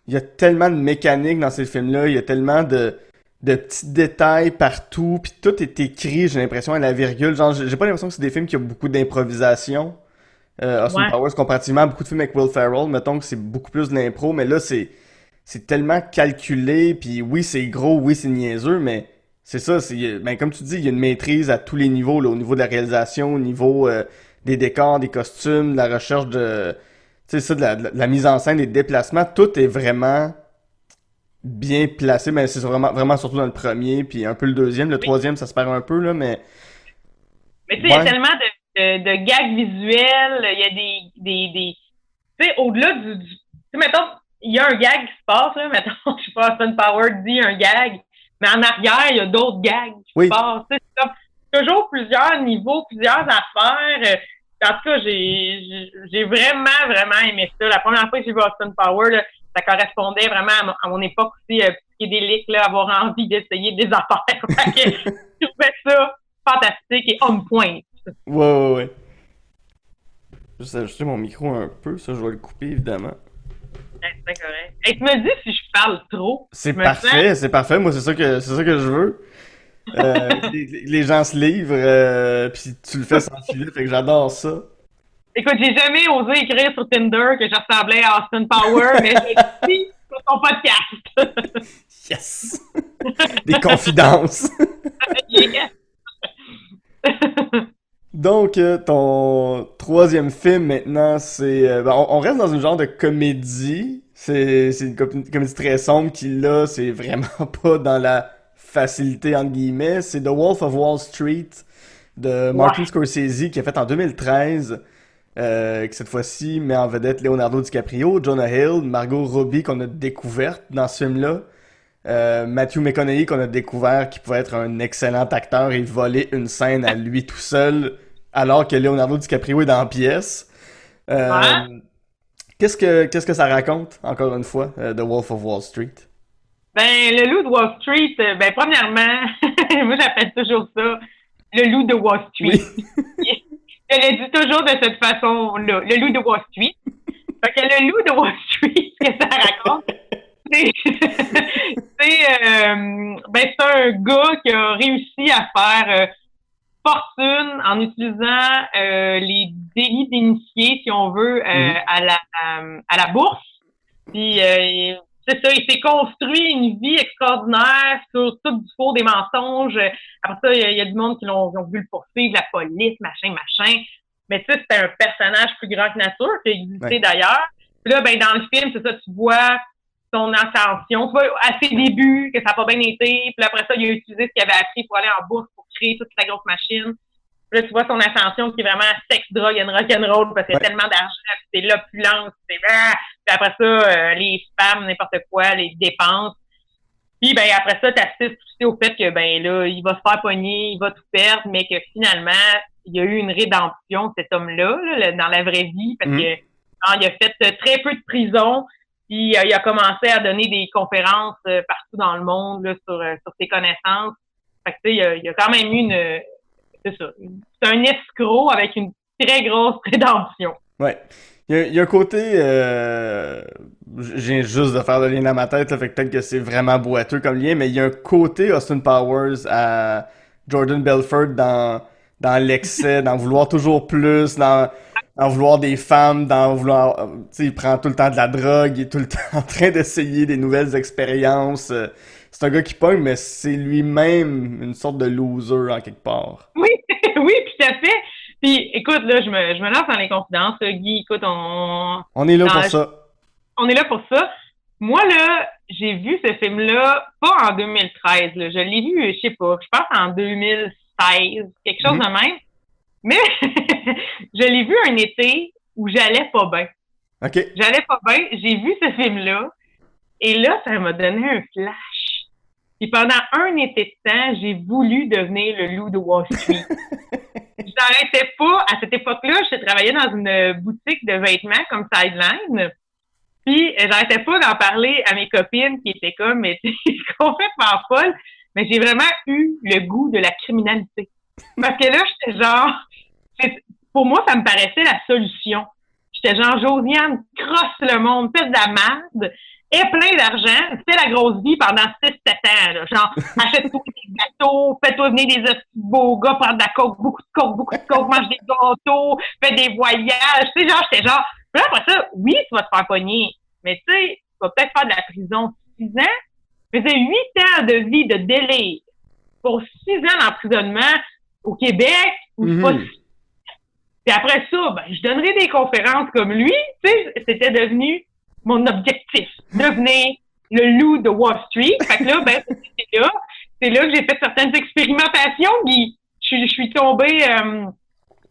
Il y a tellement de mécanique dans ces films-là, il y a tellement de, de petits détails partout, puis tout est écrit, j'ai l'impression, à la virgule. Genre, j'ai pas l'impression que c'est des films qui ont beaucoup d'improvisation. Euh, Austin Ouais. Powers, comparativement à beaucoup de films avec Will Ferrell, mettons que c'est beaucoup plus de l'impro, mais là, c'est c'est tellement calculé, puis oui, c'est gros, oui, c'est niaiseux, mais c'est ça, c'est ben, comme tu dis, il y a une maîtrise à tous les niveaux, là, au niveau de la réalisation, au niveau euh, des décors, des costumes, de la recherche de tu sais ça, de la, de la mise en scène, des déplacements, tout est vraiment bien placé, mais c'est vraiment, vraiment surtout dans le premier, puis un peu le deuxième, le troisième, ça se perd un peu, là, mais Mais tu sais, il y a tellement de, de, de gags visuels, il y a des. des, des tu sais, au-delà du. du tu sais, mettons, il y a un gag qui se passe, là, mettons, je sais pas, Austin Power dit un gag, mais en arrière, il y a d'autres gags qui Oui. se passent. Tu sais, C'est comme toujours plusieurs niveaux, plusieurs affaires. Euh, En tout cas, j'ai vraiment, vraiment aimé ça. La première fois que j'ai vu Austin Power, là, ça correspondait vraiment à mon, à mon époque aussi euh, psychédélique, là, avoir envie d'essayer des affaires. Fait que je trouvais ça fantastique et on point. ouais, ouais, ouais. Juste ajuster mon micro un peu, ça, je vais le couper, évidemment. Ouais, C'est correct. Hey, tu me dis si je parle trop. C'est parfait, c'est parfait. Moi, c'est ça que c'est ça que je veux. Euh, les, les gens se livrent, euh, puis tu le fais sans filet, fait que j'adore ça. Écoute, j'ai jamais osé écrire sur Tinder que je ressemblais à Austin Power, mais je dis sur ton podcast. Yes! Des confidences. Donc, euh, ton troisième film maintenant, c'est. euh, ben, on, reste dans une genre de comédie. C'est une, com- une comédie très sombre qui, là, c'est vraiment pas dans la facilité, entre guillemets. C'est The Wolf of Wall Street de Martin Ouais. Scorsese qui a fait en 2013. Euh, qui cette fois-ci met en vedette Leonardo DiCaprio, Jonah Hill, Margot Robbie qu'on a découverte dans ce film-là. Euh, Matthew McConaughey qu'on a découvert qui pouvait être un excellent acteur et voler une scène à lui tout seul alors que Leonardo DiCaprio est dans la pièce. Euh, Ouais. Qu'est-ce que qu'est-ce que ça raconte encore une fois euh, The Wolf of Wall Street? Ben, le loup de Wall Street, ben, premièrement, moi, j'appelle toujours ça le loup de Wall Street. Oui. Je le dis toujours de cette façon-là, le loup de Wall Street. Fait que le loup de Wall Street, ce que ça raconte, c'est, euh, ben, un gars qui a réussi à faire euh, fortune en utilisant euh, les délits d'initiés, si on veut, Mhm. à, la, à, à la bourse. Puis, c'est ça, il s'est construit une vie extraordinaire sur tout du faux, des mensonges. Après ça, il y, a du monde qui l'ont vu le poursuivre, la police, machin, machin. Mais tu sais, c'était un personnage plus grand que nature, qui existait d'ailleurs. Puis là, ben, dans le film, c'est ça, tu vois son ascension. Tu vois, à ses débuts, que ça n'a pas bien été. Puis après ça, il a utilisé ce qu'il avait appris pour aller en bourse, pour créer toute sa grosse machine. Puis là, tu vois son ascension qui est vraiment sex, drug and rock'n'roll parce qu'il y a tellement d'argent, c'est l'opulence, c'est... Ah! Puis après ça, euh, les spams, n'importe quoi, les dépenses. Puis ben après ça, tu assistes aussi au fait que ben là, il va se faire pogner, il va tout perdre, mais que finalement, il y a eu une rédemption, cet homme-là, dans la vraie vie, parce mm. que il a fait très peu de prison, puis euh, il a commencé à donner des conférences euh, partout dans le monde sur, sur ses connaissances. Fait que, il, a, il a quand même eu une... C'est ça. C'est un escroc avec une très grosse rédemption. Ouais. Il y, a, un côté. Euh, J'ai juste de faire le lien dans ma tête, fait que peut-être que c'est vraiment boiteux comme lien, mais il y a un côté Austin Powers à Jordan Belfort dans, dans l'excès, dans vouloir toujours plus, dans, dans vouloir des femmes, dans vouloir. Tu sais, il prend tout le temps de la drogue, il est tout le temps en train d'essayer des nouvelles expériences. C'est un gars qui pogne, mais c'est lui-même une sorte de loser en quelque part. Oui, oui, tout à fait. Puis, écoute, là, je me, je me lance dans les confidences. Guy, écoute, on... On est là pour ça. On est là pour ça. Moi, là, j'ai vu ce film-là, pas en 2013, là. Je l'ai vu, je sais pas, je pense en 2016, quelque chose mhm. de même. Mais je l'ai vu un été où j'allais pas bien. OK. J'allais pas bien, j'ai vu ce film-là, et là, ça m'a donné un flash. Puis pendant un été de temps, j'ai voulu devenir le loup de Wall Street. J'arrêtais pas. À cette époque-là, je travaillais dans une boutique de vêtements comme Sideline. Puis j'arrêtais pas d'en parler à mes copines qui étaient comme, mais complètement folle. Mais j'ai vraiment eu le goût de la criminalité. Parce que là, j'étais genre, pour moi, ça me paraissait la solution. J'étais genre, Josiane, crosse le monde, fais de la merde et plein d'argent, fais la grosse vie pendant 6-7 ans. Là. Genre, achète-toi des gâteaux, fais-toi venir des beaux gars, prendre de la coke, beaucoup de coke, beaucoup de coke, mange des gâteaux, fais des voyages. Tu sais, genre, j'étais genre, puis après ça, oui, tu vas te faire pogner, mais tu sais, tu vas peut-être faire de la prison 6 ans. Mais c'est 8 ans de vie de délai pour 6 ans d'emprisonnement au Québec, ou mm pas puis après ça, ben, je donnerais des conférences comme lui. Tu sais, c'était devenu mon objectif, devenir le loup de Wall Street. Fait que là, ben, c'est là. C'est là que j'ai fait certaines expérimentations, puis je, suis tombée, euh,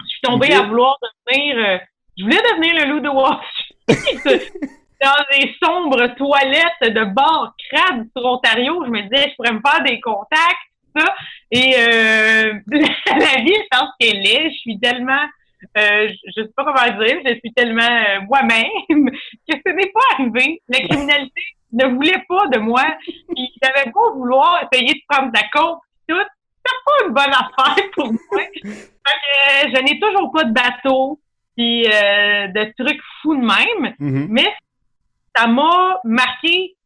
je suis tombée à vouloir devenir, euh, je voulais devenir le loup de Wall Street. dans des sombres toilettes de bar crade sur Ontario, je me disais, je pourrais me faire des contacts, ça. Et euh, la vie, je pense qu'elle est. Je suis tellement euh, je ne sais pas comment dire, je suis tellement euh, moi-même que ce n'est pas arrivé. La criminalité ne voulait pas de moi. Puis j'avais pas vouloir essayer de prendre de la compte tout. C'est pas une bonne affaire pour moi. Fait que, je n'ai toujours pas de bateau puis euh, de trucs fous de même. Mm-hmm. Mais ça m'a marqué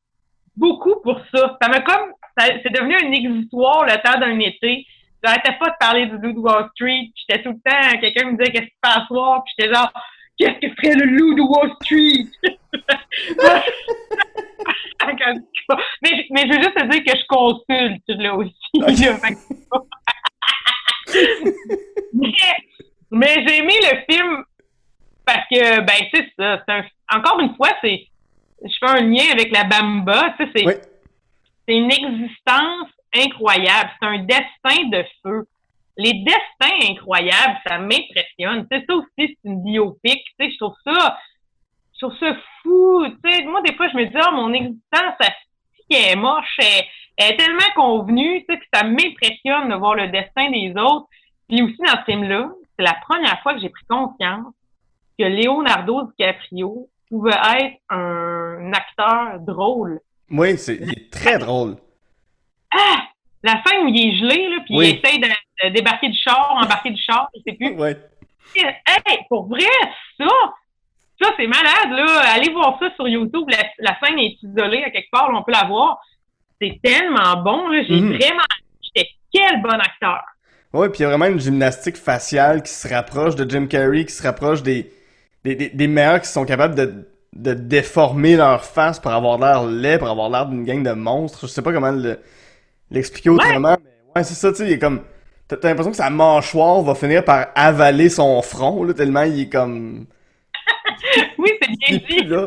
beaucoup pour ça. Ça m'a comme c'est devenu un exutoire le temps d'un été. J'arrêtais pas de parler du loup de Wall Street. J'étais tout le temps, quelqu'un me disait qu'est-ce que tu fais à soir, puis j'étais genre, qu'est-ce que serait le loup de Wall Street? mais, mais je veux juste te dire que je consulte là aussi. mais, j'ai aimé le film parce que, ben, ça. Un, encore une fois, c'est. Je fais un lien avec la Bamba. Tu sais, c'est. C'est une existence incroyable. C'est un destin de feu. Les destins incroyables, ça m'impressionne. C'est ça aussi, c'est une biopic. Tu sais, je trouve ça, je trouve ça fou. Tu sais, moi, des fois, je me dis, oh, mon existence, elle est moche, elle, est tellement convenue, tu sais, que ça m'impressionne de voir le destin des autres. Puis aussi, dans ce film-là, c'est la première fois que j'ai pris conscience que Leonardo DiCaprio pouvait être un acteur drôle. Oui, c'est, il est très drôle. Ah! La fin où il est gelé, là, puis il essaie de, débarquer du char, embarquer du char, je sais plus. Ouais. Hey, pour vrai, ça, ça, c'est malade, là. Allez voir ça sur YouTube. La, scène est isolée à quelque part, on peut la voir. C'est tellement bon, là. J'ai mhm. vraiment. J'étais quel bon acteur. Oui, puis il y a vraiment une gymnastique faciale qui se rapproche de Jim Carrey, qui se rapproche des, des, des, meilleurs qui sont capables de, de déformer leur face pour avoir l'air laid, pour avoir l'air d'une gang de monstres. Je sais pas comment le- l'expliquer autrement, mais ouais, c'est ça, tu sais, il est comme... T'as l'impression que sa mâchoire va finir par avaler son front, là, tellement il est comme... Oui, c'est bien dit. là.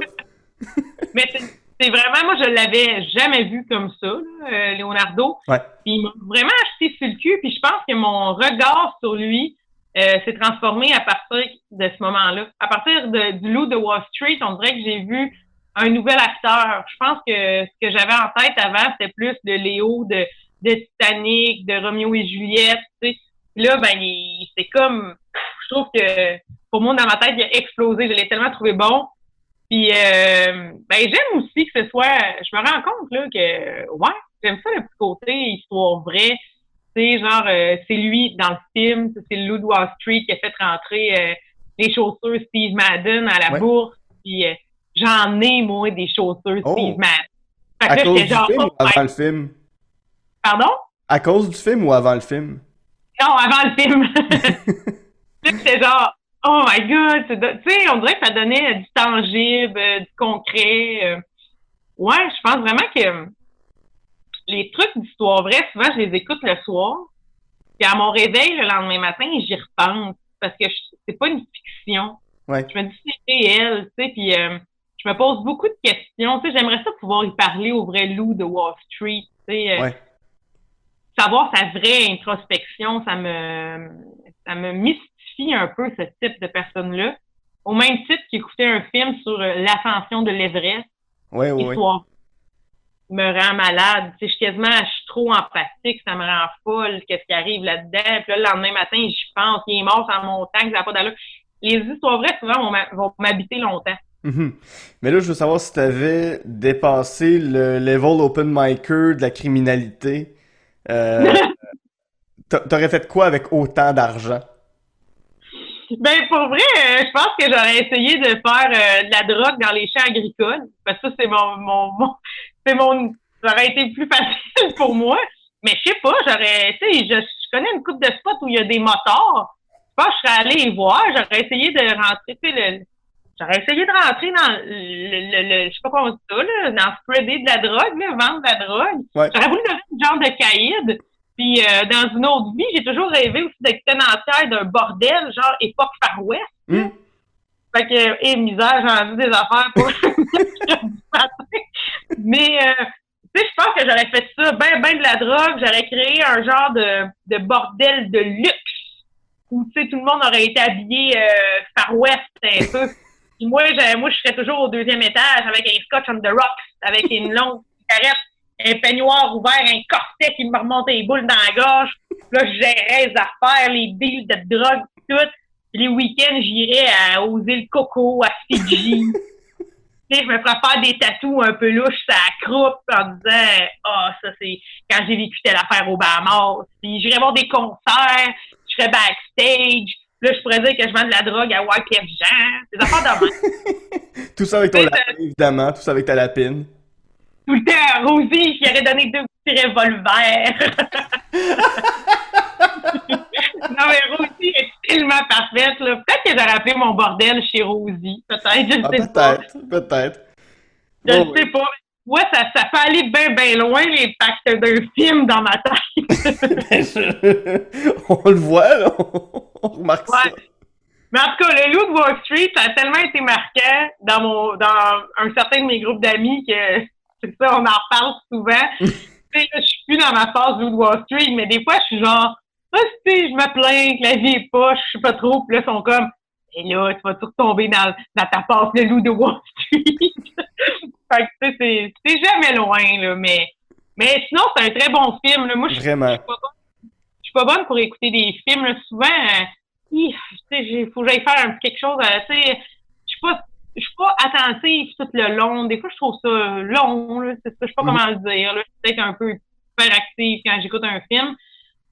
Mais c'est c'est vraiment, moi, je l'avais jamais vu comme ça, là, euh, Leonardo. Ouais. Puis il m'a vraiment acheté sur le cul. Puis je pense que mon regard sur lui euh, s'est transformé à partir de ce moment-là. À partir de, du loup de Wall Street, on dirait que j'ai vu un nouvel acteur. Je pense que ce que j'avais en tête avant, c'était plus de Léo, de, de Titanic, de Roméo et Juliette. Tu sais. Là, ben, il- c'est comme, je trouve que pour moi, dans ma tête, il a explosé. Je l'ai tellement trouvé bon. Puis, euh, ben, j'aime aussi que ce soit, je me rends compte, là, que, ouais, j'aime ça, le petit côté histoire vraie. Tu sais, genre, euh, c'est lui, dans le film, c'est le loup de Wall Street qui a fait rentrer euh, les chaussures Steve Madden à la Ouais. bourse. Puis, euh, j'en ai, moi, des chaussures Oh. Steve Madden. Fait que À là, cause du genre, film oh ou avant my- le film? pardon? À cause du film ou avant le film? Non, avant le film. J'étais genre, oh my god, tu sais, on dirait que ça donnait du tangible, euh, du concret. euh. Ouais, je pense vraiment que euh, les trucs d'histoire vraie, souvent, je les écoute le soir. Puis à mon réveil, le lendemain matin, j'y repense. Parce que c'est pas une fiction. Ouais. Je me dis, c'est réel, tu sais, puis euh, je me pose beaucoup de questions. Tu sais, j'aimerais ça pouvoir y parler au vrai loup de Wall Street, tu sais. euh, Ouais. savoir sa vraie introspection, ça me, ça me mystifie un peu ce type de personne-là. Au même titre qu'écouter un film sur euh, l'ascension de l'Everest, Ouais, ouais, ouais. histoire me rend malade. Tu sais, je suis quasiment, je suis trop empathique, ça me rend folle, qu'est-ce qui arrive là-dedans. Puis là, le lendemain matin, j'y pense, il est mort en montagne, ça n'a pas d'allure. Les histoires vraies, souvent, vont m'habiter longtemps. Mhm. Mais là, je veux savoir si t'avais dépassé le level open micer de la criminalité. Euh, t'a- T'aurais fait quoi avec autant d'argent? Ben, pour vrai, euh, je pense que j'aurais essayé de faire euh, de la drogue dans les champs agricoles. Parce que ça, c'est mon, mon, mon c'est mon, ça aurait été plus facile pour moi. Mais je sais pas, j'aurais, tu sais, je, je connais une coupe de spots où il y a des motards. Je pense que je serais allée les voir. J'aurais essayé de rentrer, tu sais, le, j'aurais essayé de rentrer dans le, le, le- je sais pas comment on dit ça, là, dans spreader de la drogue, là, vendre de la drogue. Ouais. J'aurais voulu devenir un genre de caïd. Puis euh, dans une autre vie, j'ai toujours rêvé aussi d'être tenancière d'un bordel, genre époque Far West. Hmm. Fait que, et misère, j'ai envie des affaires pour. Mais, euh, tu sais, je pense que j'aurais fait ça, ben, ben de la drogue. J'aurais créé un genre de, de bordel de luxe où, tu sais, tout le monde aurait été habillé euh, Far West un peu. Puis moi, j'ai- moi, je serais toujours au deuxième étage avec un scotch on the rocks, avec une longue cigarette, un peignoir ouvert, un corset qui me remontait les boules dans la gorge. Là, je gérais les affaires, les deals de drogue, tout. Les week-ends, j'irais à aux îles Coco, à Fidji. Je me ferais faire des tatous un peu louches, ça croupe en disant Ah, ça c'est quand j'ai vécu telle affaire au Bahamas. Puis j'irais voir des concerts, je serais backstage. Là, je pourrais dire que je vends de la drogue à Wyclef Jean. Des affaires de. Tout ça avec ton lapin, évidemment. Tout ça avec ta lapine. Tout le temps Rosie qui aurait donné deux petits revolvers. non, mais Rosie est tellement parfaite. là. Peut-être que j'aurais appelé mon bordel chez Rosie. Peut-être, je ne Ah, sais pas. peut-être, peut-être. Je Oh, ne sais pas. Ouais, ça, ça peut aller bien, bien loin, les pactes d'un film dans ma tête. On le voit, là. On remarque ça. Mais en tout cas, le loup de Wall Street, ça a tellement été marquant dans mon dans un certain de mes groupes d'amis que c'est ça, on en reparle souvent. tu sais, là, je suis plus dans ma phase de Wall Street, mais des fois, je suis genre, ah, tu sais, je me plains que la vie est poche, je sais pas trop, puis là, ils sont comme, et là, tu vas tout retomber dans, dans ta passe le loup de Wall Street. Fait que, tu sais, c'est- jamais loin, là, mais, mais sinon, c'est un très bon film, là. Moi, je Vraiment. je suis pas bonne- pas pour écouter des films. là. Souvent, euh, il faut que j'aille faire un- quelque chose. euh, tu sais, je suis pas, je suis pas attentive tout le long. Des fois, je trouve ça long. Là, c'est ça, je sais pas Mhm. comment le dire. Là. Je suis peut-être un peu hyperactive quand j'écoute un film.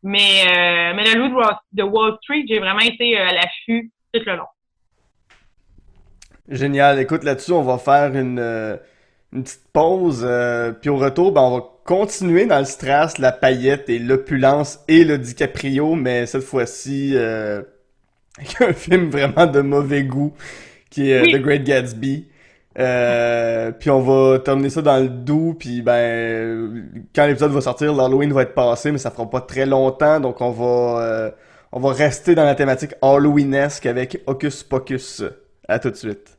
Mais, euh, mais le loup de Wall, de Wall Street, j'ai vraiment été euh, à l'affût tout le long. Génial. Écoute, là-dessus, on va faire une, euh, une petite pause. euh, puis au retour, ben, on va continuer dans le strass, la paillette et l'opulence et le DiCaprio, mais cette fois-ci euh, avec un film vraiment de mauvais goût qui est euh, Oui. The Great Gatsby. Euh, puis on va terminer ça dans le doux, puis ben quand l'épisode va sortir, l'Halloween va être passé, mais ça fera pas très longtemps, donc on va euh, on va rester dans la thématique Halloweenesque avec Hocus Pocus. À tout de suite.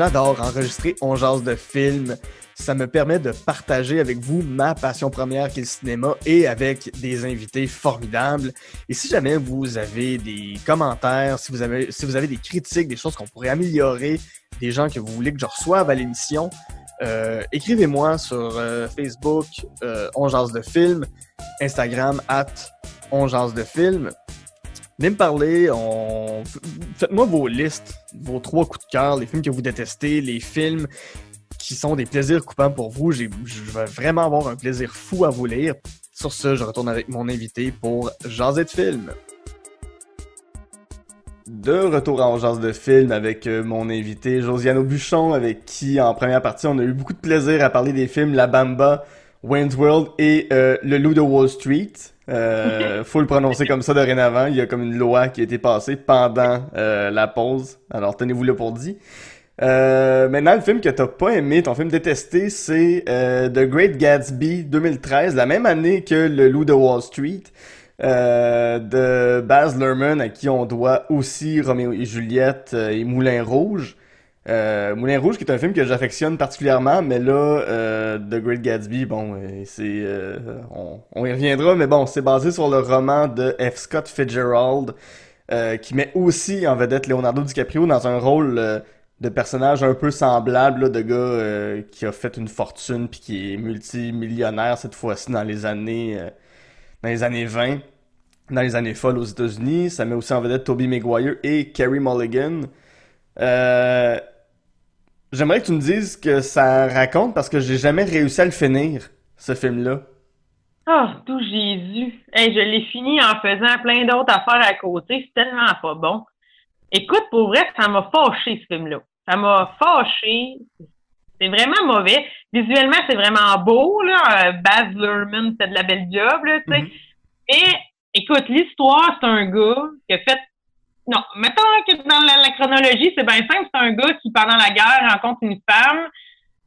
J'adore enregistrer On de films ça me permet de partager avec vous ma passion première qui est le cinéma et avec des invités formidables. Et si jamais vous avez des commentaires, si vous avez, si vous avez des critiques, des choses qu'on pourrait améliorer, des gens que vous voulez que je reçoive à l'émission, euh, écrivez-moi sur euh, Facebook, euh, de film, Instagram, at On de film. Venez me parler, faites-moi vos listes, vos trois coups de cœur, les films que vous détestez, les films qui sont des plaisirs coupants pour vous. Je vais vraiment avoir un plaisir fou à vous lire. Sur ce, je retourne avec mon invité pour Jaser de film. De retour en Jazz de film avec euh, mon invité Josiane Aubuchon, avec qui en première partie on a eu beaucoup de plaisir à parler des films La Bamba, Wayne's World et euh, Le Loup de Wall Street. Euh, faut le prononcer comme ça dorénavant. Il y a comme une loi qui a été passée pendant la pause. Alors tenez-vous le pour dit. Euh, maintenant, le film que t'as pas aimé, ton film détesté, c'est euh, The Great Gatsby 2013, la même année que Le Loup de Wall Street, euh, de Baz Luhrmann, à qui on doit aussi Roméo et Juliette euh, et Moulin Rouge. Euh, Moulin Rouge, qui est un film que j'affectionne particulièrement, mais là, The Great Gatsby, bon, c'est, on, on, y reviendra, mais bon, c'est basé sur le roman de F. Scott Fitzgerald, qui met aussi en vedette Leonardo DiCaprio dans un rôle de personnages un peu semblables, de gars euh, qui a fait une fortune puis qui est multimillionnaire cette fois-ci dans les années euh, dans les années 20, dans les années folles aux États-Unis. Ça met aussi en vedette Toby Maguire et Carey Mulligan. Euh, j'aimerais que tu me dises que ça raconte parce que j'ai jamais réussi à le finir, ce film-là. Oh, tout Jésus! Hey, je l'ai fini en faisant plein d'autres affaires à côté. C'est tellement pas bon. Écoute, pour vrai, ça m'a fâché, ce film-là. Ça m'a fâché. C'est vraiment mauvais. Visuellement, c'est vraiment beau, là. Euh, Baz Luhrmann fait de la belle job, là, tu sais. Mm-hmm. Mais, écoute, l'histoire, c'est un gars qui a fait non, mettons que dans la, chronologie, c'est bien simple. C'est un gars qui, pendant la guerre, rencontre une femme.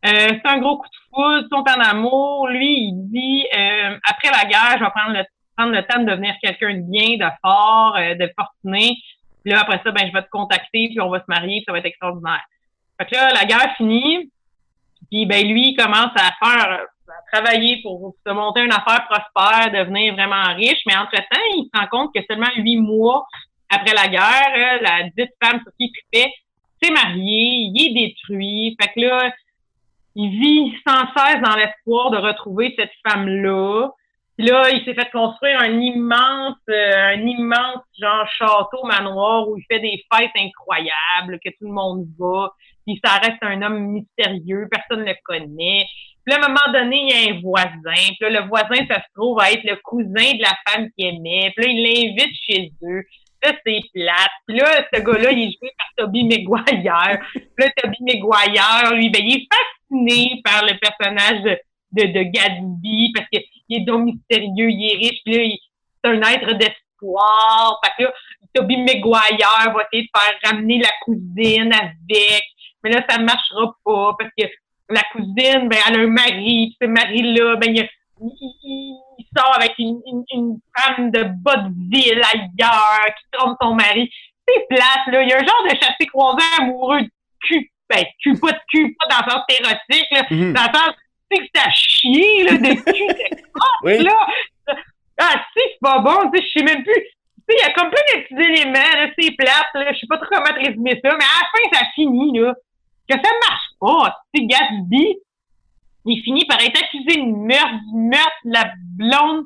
Euh, c'est un gros coup de foudre, sont en amour. Lui, il dit euh, après la guerre, je vais prendre le, prendre le temps de devenir quelqu'un de bien, de fort, de fortuné. Puis là, après ça, ben, je vais te contacter, puis on va se marier, ça va être extraordinaire. Fait que là, la guerre finit, puis ben lui, il commence à faire, à travailler pour se monter une affaire prospère, devenir vraiment riche, mais entre-temps, il se rend compte que seulement huit mois après la guerre, la dite femme sur qui il tripait s'est mariée, il est détruit. Fait que là, il vit sans cesse dans l'espoir de retrouver cette femme-là. Puis là, il s'est fait construire un immense, euh, un immense genre château manoir où il fait des fêtes incroyables, que tout le monde va. Puis ça reste un homme mystérieux, personne ne le connaît. Puis là, à un moment donné, il y a un voisin. Puis là, le voisin, ça se trouve à être le cousin de la femme qu'il aimait. Puis là, il l'invite chez eux. C'est plate. Puis là, ce gars-là, il est joué par Toby Maguire. Puis là, Toby Maguire, lui, ben, il est fasciné par le personnage de, de, de parce qu'il est donc mystérieux, il est riche. Puis là, c'est un être d'espoir. Fait que là, Toby Maguire va essayer de faire ramener la cousine avec. Mais là, ça ne marchera pas parce que la cousine, ben, elle a un mari, ce mari-là, ben, il, il, avec une, une, femme de bas de ville ailleurs qui trompe son mari. C'est plate, là. Il y a un genre de chassé-croisé amoureux de cul, ben, cul, pas de cul, pas dans le sens érotique, là. Mm-hmm. Dans le sens, tu sais que c'est à chier, là, de cul, de là. Ah, tu sais, c'est pas bon, tu sais, je sais même plus. Tu sais, il y a comme plein de petits éléments, là, c'est plate, là. Je sais pas trop comment te résumer ça, mais à la fin, ça finit, là que ça marche pas. Tu Gatsby, il finit par être accusé de meurtre, du meurtre de la blonde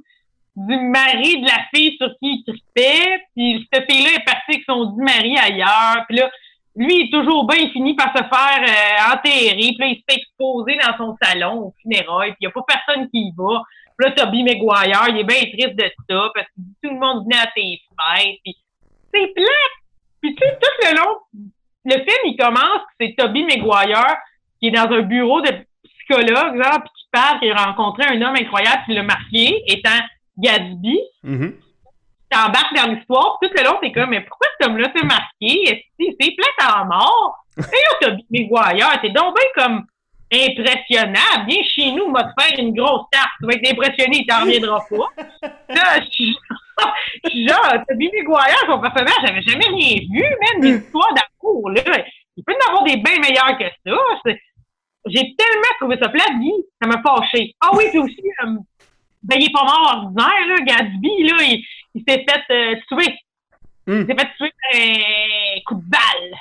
du mari de la fille sur qui il tripait, puis cette fille-là est partie avec son dit mari ailleurs, puis là, lui, il est toujours bien, il finit par se faire euh, enterrer, puis là, il se fait exposer dans son salon au funérailles, puis il n'y a pas personne qui y va. Puis là, Toby Maguire, il est bien triste de ça, parce que tout le monde venait à tes fêtes, puis c'est plate! Puis tu sais, tout le long le film, il commence, c'est Toby Maguire qui est dans un bureau de psychologue, genre, puis qui parle, qu'il a rencontré un homme incroyable, qui l'a marqué, étant Gatsby. Mm-hmm. t'embarques dans l'histoire, tout le long, t'es comme, mais pourquoi cet homme-là s'est marqué? C'est plate à mort? Et là, t'as Maguire, t'es donc bien comme impressionnant. Viens chez nous, on va te faire une grosse tarte. Tu vas être impressionné, t'en reviendras pas. Là, je suis genre, Toby Maguire, son personnage, j'avais jamais rien vu, même des histoires d'amour, là. Il peut y en avoir des bien meilleurs que ça. J'ai tellement trouvé ça plat, ça m'a fâché. Ah oui, puis aussi, euh, ben, il est pas mort ordinaire, là, Gatsby, là, il, il s'est fait euh, tuer. Hmm. Il s'est fait tuer un coup de balle.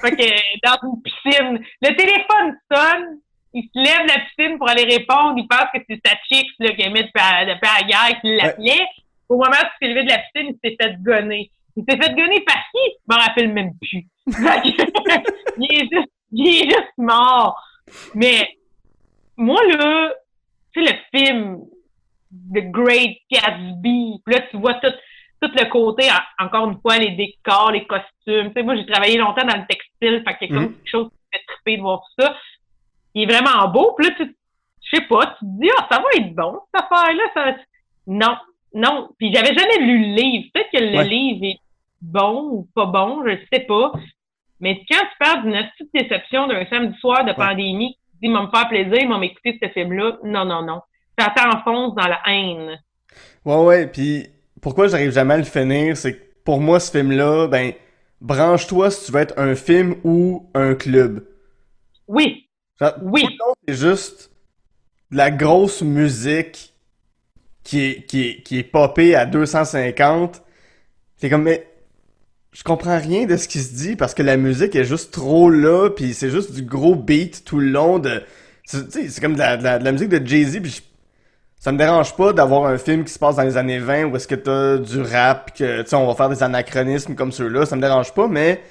fait que dans une piscine, le téléphone sonne, il se lève de la piscine pour aller répondre, il pense que c'est sa chick là, qui depuis la, depuis la guerre qui l'appelait. Au moment où il s'est levé de la piscine, il s'est fait gonner. Il s'est fait gonner par qui? Je m'en rappelle même plus. il, est juste, il est juste mort. Mais moi, là, tu sais, le film The Great Gatsby, là, tu vois tout, tout le côté, encore une fois, les décors, les costumes. Tu sais, moi, j'ai travaillé longtemps dans le textile, fait qu'il y a comme quelque chose qui fait triper de voir ça. Il est vraiment beau, puis là, tu, je sais pas, tu te dis, ah, ça va être bon, cette affaire-là. Ça... Non, non. Puis j'avais jamais lu le livre. Peut-être que le Ouais. livre est bon ou pas bon, je sais pas. Mais quand tu parles d'une petite déception d'un samedi soir de pandémie, tu dis, ils vont me faire plaisir, ils vont m'écouter ce film-là. Non, non, non. Ça t'enfonce dans la haine. Ouais, ouais, puis pourquoi j'arrive jamais à le finir, c'est que pour moi, ce film-là, ben, branche-toi si tu veux être un film ou un club. Oui, Genre, oui. c'est juste de la grosse musique qui est, qui est, qui est popée à 250. C'est comme, mais je comprends rien de ce qui se dit parce que la musique est juste trop là, puis c'est juste du gros beat tout le long de. C'est comme de la, musique de Jay-Z, puis je- ça me dérange pas d'avoir un film qui se passe dans les années 20 où est-ce que t'as du rap, que tu on va faire des anachronismes comme ceux-là, ça me dérange pas, mais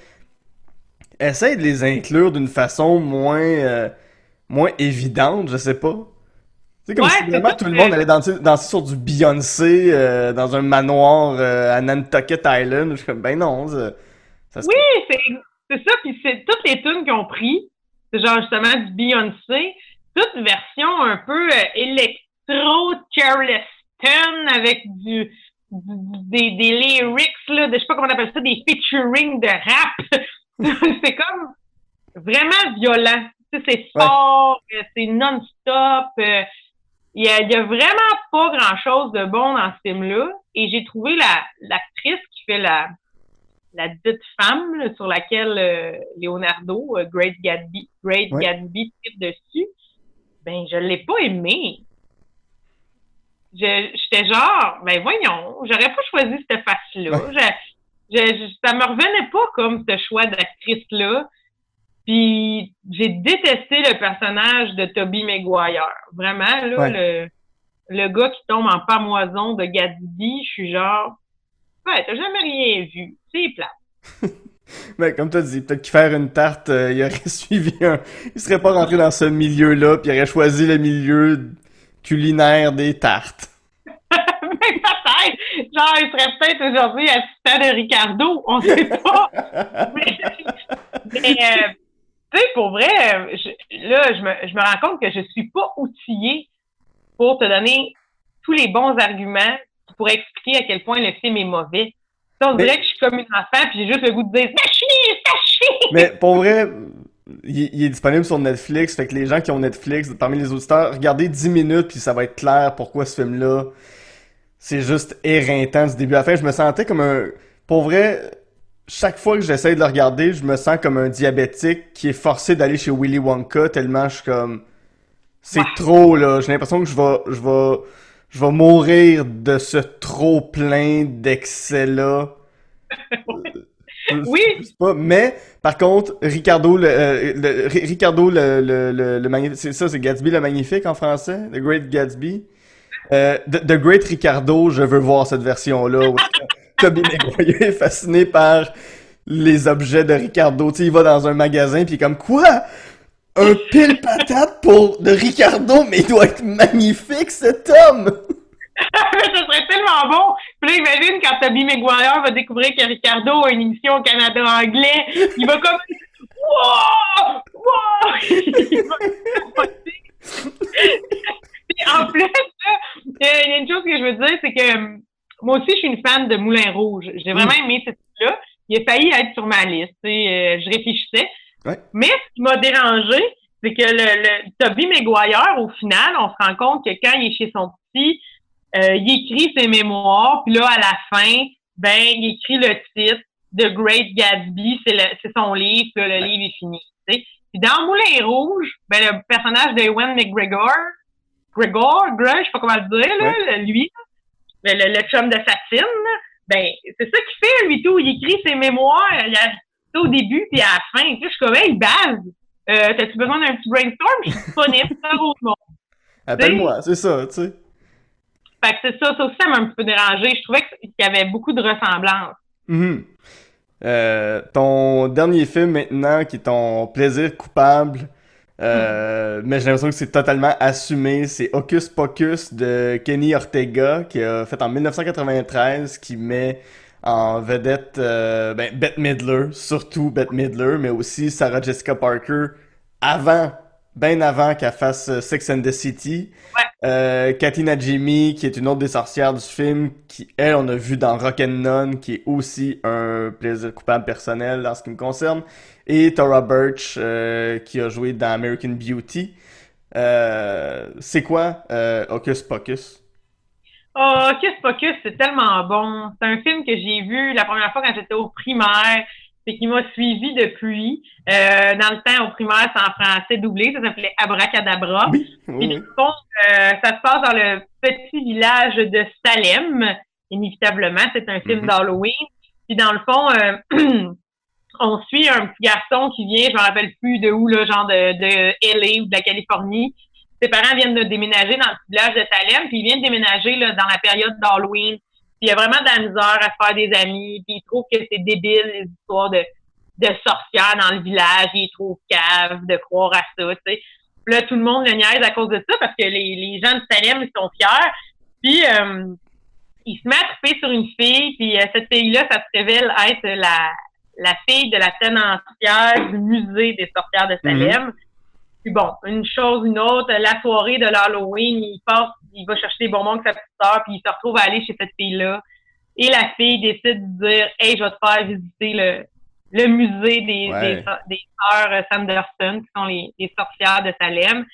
essaye de les inclure d'une façon moins euh, moins évidente, je sais pas. C'est comme Ouais, si vraiment tout le monde allait danser, danser sur du Beyoncé euh, dans un manoir euh, à Nantucket Island. Je suis comme, ben non, ça, ça se- Oui, c'est ça. Puis c'est toutes les tunes qu'ils ont pris, c'est genre justement du Beyoncé, toute version un peu euh, électro Charleston avec du, du- des, des lyrics là, de je sais pas comment on appelle ça, des featuring de rap. c'est comme vraiment violent. Tu sais, c'est fort, euh, c'est non-stop. Il y, a, il y a vraiment pas grand-chose de bon dans ce film-là. Et j'ai trouvé la l'actrice qui fait la, la dite femme là, sur laquelle euh, Leonardo, euh, Great Gatsby, Great Ouais. Gatsby tripe dessus, ben je l'ai pas aimé. Je- J'étais genre, ben voyons, j'aurais pas choisi cette face-là. Je, je, je- ça me revenait pas comme ce choix d'actrice-là. Puis j'ai détesté le personnage de Toby Maguire. Vraiment, là, Ouais. le, le gars qui tombe en pamoison de Gatsby, je suis genre, ouais, t'as jamais rien vu. C'est plat. Ben, comme t'as dit, peut-être qu'il faire une tarte, euh, il aurait suivi un... Il serait pas rentré dans ce milieu-là, puis il aurait choisi le milieu culinaire des tartes. Mais peut-être. Genre, il serait peut-être aujourd'hui assistant de Ricardo. On sait pas. mais, mais, euh, tu sais, pour vrai, euh, je- là, je me, je me rends compte que je suis pas outillée pour te donner tous les bons arguments pourraient expliquer à quel point le film est mauvais. Sais, on Mais- dirait que je suis comme une enfant puis j'ai juste le goût de dire « Ça chie! Ça chie! Mais pour vrai, il, il est disponible sur Netflix, fait que les gens qui ont Netflix, parmi les auditeurs, regardez 10 minutes, puis ça va être clair pourquoi ce film-là, c'est juste éreintant du début à la fin. Je me sentais comme un... Pour vrai, chaque fois que j'essaie de le regarder, je me sens comme un diabétique qui est forcé d'aller chez Willy Wonka, tellement je suis comme... C'est Ouais. trop, là. J'ai l'impression que je vais... Je vais... Je vais mourir de ce trop plein d'excès-là. Je- Oui. pas, mais par contre, Ricardo le, euh, le- Ricardo le, le, le, le magnifique, c'est ça, c'est Gatsby le magnifique en français, The Great Gatsby? Euh, The, The Great Ricardo, je veux voir cette version-là. où Tobey Maguire est fasciné par les objets de Ricardo. Tu il va dans un magasin puis comme quoi? Un pile patate pour de Ricardo, mais il doit être magnifique cet homme. Ce serait tellement bon. Puis imagine quand Toby Maguire va découvrir que Ricardo a une émission au Canada anglais. Il va comme Wow! Wow! Il va en plus, il y a une chose que je veux dire, c'est que moi aussi, je suis une fan de Moulin Rouge. J'ai vraiment aimé ce film-là. Il a failli être sur ma liste. Euh, je réfléchissais. Ouais. Mais ce qui m'a dérangé, c'est que le, le Toby Maguire, au final, on se rend compte que quand il est chez son petit, euh, il écrit ses mémoires, puis là, à la fin, ben, il écrit le titre The Great Gatsby, c'est le- c'est son livre, puis là, le livre est fini. Puis dans Moulin Rouge, ben, le personnage d'Ewan McGregor, Gregor, Greg, je sais pas comment le dire, là, lui, le, le, le chum de Satine, ben, c'est ça qu'il fait, lui, tout. Il écrit ses mémoires, il a, au début, puis à la fin. Je suis comme, hey, il base. Euh, T'as-tu besoin d'un petit brainstorm? Je suis disponible, un autre monde. Appelle-moi, c'est ça, tu sais. Fait que c'est ça, ça aussi, ça m'a un petit peu dérangé. Je trouvais qu'il y avait beaucoup de ressemblances. Mhm. Euh, ton dernier film maintenant, qui est ton plaisir coupable, euh, mais j'ai l'impression que c'est totalement assumé, c'est Hocus Pocus de Kenny Ortega, qui a fait en 1993, qui met en vedette euh, ben, Bette Midler, surtout Bette Midler, mais aussi Sarah Jessica Parker, avant, bien avant qu'elle fasse euh, Sex and the City. Euh, Katina Jimmy, qui est une autre des sorcières du film, qui, elle, on a vu dans Rock'n'None, qui est aussi un plaisir coupable personnel en ce qui me concerne. Et Tora Birch, euh, qui a joué dans American Beauty. Euh, c'est quoi Hocus Pocus? Oh, Hocus Pocus, c'est tellement bon. C'est un film que j'ai vu la première fois quand j'étais au primaire. C'est qui m'a suivi depuis. Euh, dans le temps, au primaire, c'est en français doublé. Ça s'appelait Abracadabra. Oui, Puis, oui, dans oui. le fond, euh, ça se passe dans le petit village de Salem. Inévitablement, c'est un film Mhm. d'Halloween. Puis dans le fond, euh, on suit un petit garçon qui vient, je me rappelle plus de où, là, genre de, de LA ou de la Californie. Ses parents viennent de déménager dans le petit village de Salem, puis ils viennent déménager là, dans la période d'Halloween. Puis il y a vraiment de la misère à faire des amis, puis il trouve que c'est débile les histoires de, de sorcières dans le village, il trop cave de croire à ça, tu sais. Puis là, tout le monde le niaise à cause de ça, parce que les, les gens de Salem, ils sont fiers. Puis euh, il se met à triper sur une fille, puis euh, cette fille-là, ça se révèle être la, la fille de la tenancière du musée des sorcières de Salem. Puis bon, une chose, une autre, la soirée de l'Halloween, il passe, il va chercher des bonbons avec sa petite sœur, puis il se retrouve à aller chez cette fille-là. Et la fille décide de dire Hey, je vais te faire visiter le, le musée des, Ouais. des, des sœurs Sanderson, qui sont les, les sorcières de Salem.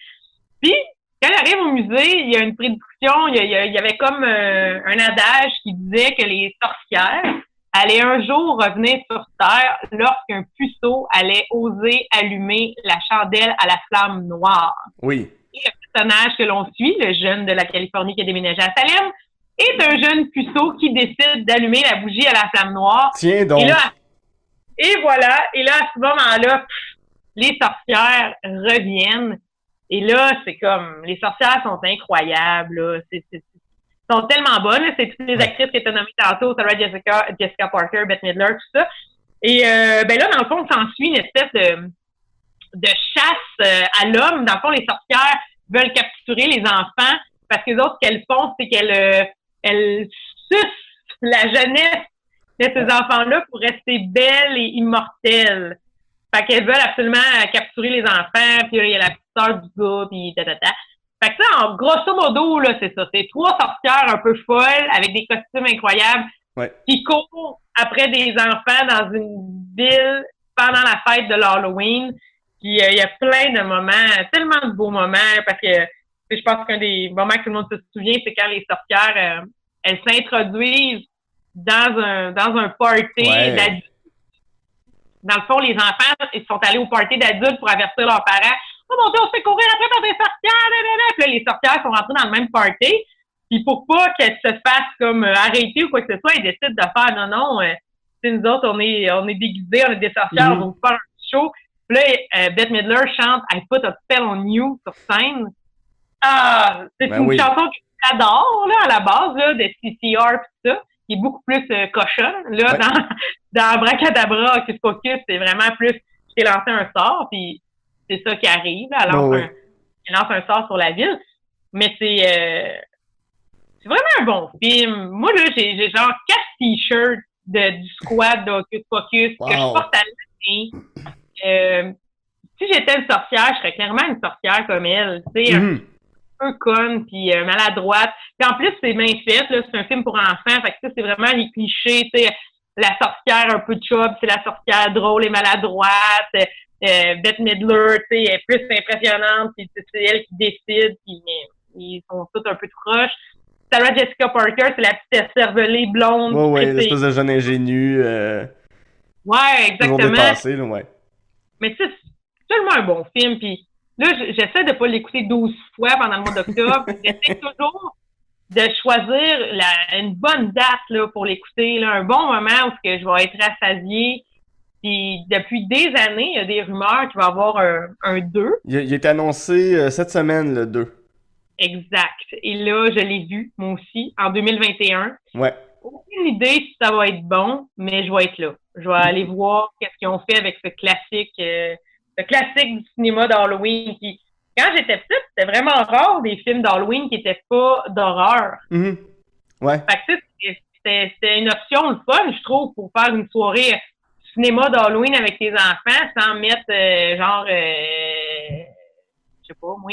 Puis, quand elle arrive au musée, il y a une prédiction, il y, a- il y a- il y avait comme euh, un adage qui disait que les sorcières allaient un jour revenir sur Terre lorsqu'un puceau allait oser allumer la chandelle à la flamme noire. Oui. Et le personnage que l'on suit, le jeune de la Californie qui a déménagé à Salem, est un jeune puceau qui décide d'allumer la bougie à la flamme noire. Tiens donc. Et là, et voilà, et là, à ce moment-là, les sorcières reviennent. Et là, c'est comme, les sorcières sont incroyables, là. Sont tellement bonnes. C'est toutes les actrices qui étaient nommées tantôt, Sarah Jessica, Jessica Parker, Bette Midler, tout ça. Et, euh, ben là, dans le fond, s'ensuit une espèce de, de chasse euh, à l'homme. Dans le fond, les sorcières veulent capturer les enfants parce que les autres, ce qu'elles font, c'est qu'elles euh, elles sucent la jeunesse de ces enfants-là pour rester belles et immortelles. Fait qu'elles veulent absolument capturer les enfants, puis là, il y a la petite sœur du gars, puis ta, ta, ta. Fait que ça, en grosso modo, là, c'est ça. C'est trois sorcières un peu folles, avec des costumes incroyables, Ouais. qui courent après des enfants dans une ville pendant la fête de l'Halloween. Puis euh, il y a plein de moments, tellement de beaux moments, parce que je pense qu'un des moments que tout le monde se souvient, c'est quand les sorcières, euh, elles s'introduisent dans un dans un party Ouais. d'adultes. Dans le fond, les enfants, ils sont allés au party d'adultes pour avertir leurs parents. Oh mon Dieu, on se fait courir après par des sorcières, nanana. Puis là, les sorcières sont rentrées dans le même party. Puis pour pas qu'elles se fassent comme euh, arrêter ou quoi que ce soit, ils décident de faire non, non, euh, tu sais, nous autres, on est, on est déguisés, on est des sorcières, Mhm. on va vous faire un show. Puis là, euh, Bette Midler chante I put a spell on you sur scène. Ah, c'est Ben une oui. chanson que j'adore, là, à la base, là, de CCR pis ça, qui est beaucoup plus euh, cochonne. Là, Ouais. dans, dans Bracadabra, Pocus, c'est vraiment plus, je t'ai lancé un sort, puis c'est ça qui arrive. Elle lance, un, elle lance un sort sur la ville. Mais c'est, euh, c'est vraiment un bon film. Moi, là, j'ai, genre quatre t-shirts de, du squad d'Hocus Pocus que je Wow. porte à l'année. Euh, si j'étais une sorcière, je serais clairement une sorcière comme elle. Tu sais, un- Mhm. peu conne, puis euh, maladroite. Puis en plus, c'est bien fait, là, c'est un film pour enfants, fait que ça, c'est vraiment les clichés, tu sais, la sorcière un peu chub, c'est la sorcière drôle et maladroite. Euh, Bette Midler, tu sais, est plus impressionnante, puis c'est elle qui décide, puis ils sont tous un peu croches. Sarah Jessica Parker, c'est la petite cervelée blonde. Ouais, ouais, l'espèce de jeune ingénu. Euh, ouais, exactement. Dépassé, là, ouais. Mais tu sais, c'est tellement un bon film, puis là, j'essaie de pas l'écouter 12 fois pendant le mois d'octobre. j'essaie toujours de choisir la, une bonne date là, pour l'écouter, un bon moment où que je vais être rassasié. Puis depuis des années, il y a des rumeurs qu'il va y avoir un, 2. Il, est annoncé euh, cette semaine, le 2. Exact. Et là, je l'ai vu, moi aussi, en 2021. Ouais. Aucune idée si ça va être bon, mais je vais être là. Je vais aller voir qu'est-ce qu'ils ont fait avec ce classique, euh, ce classique du cinéma d'Halloween qui, quand j'étais petite, c'était vraiment rare des films d'Halloween qui n'étaient pas d'horreur. Mm Ouais. Fait que c'était une option le fun, je trouve, pour faire une soirée cinéma d'Halloween avec tes enfants sans mettre euh, genre euh, je sais pas, moi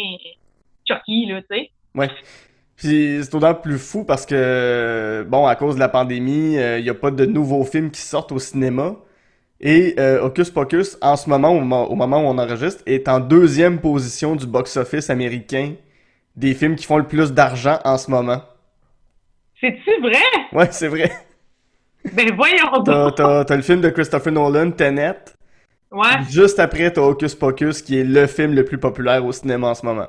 Chucky, là, tu sais. Ouais. Puis c'est d'autant plus fou parce que, bon, à cause de la pandémie, il euh, n'y a pas de nouveaux films qui sortent au cinéma. Et euh, Hocus Pocus, en ce moment, au, moment où on enregistre, est en deuxième position du box-office américain des films qui font le plus d'argent en ce moment. C'est-tu vrai? Ouais, c'est vrai. Ben voyons donc! T'as le film de Christopher Nolan, Tenet. Ouais. Juste après, t'as Hocus Pocus, qui est le film le plus populaire au cinéma en ce moment.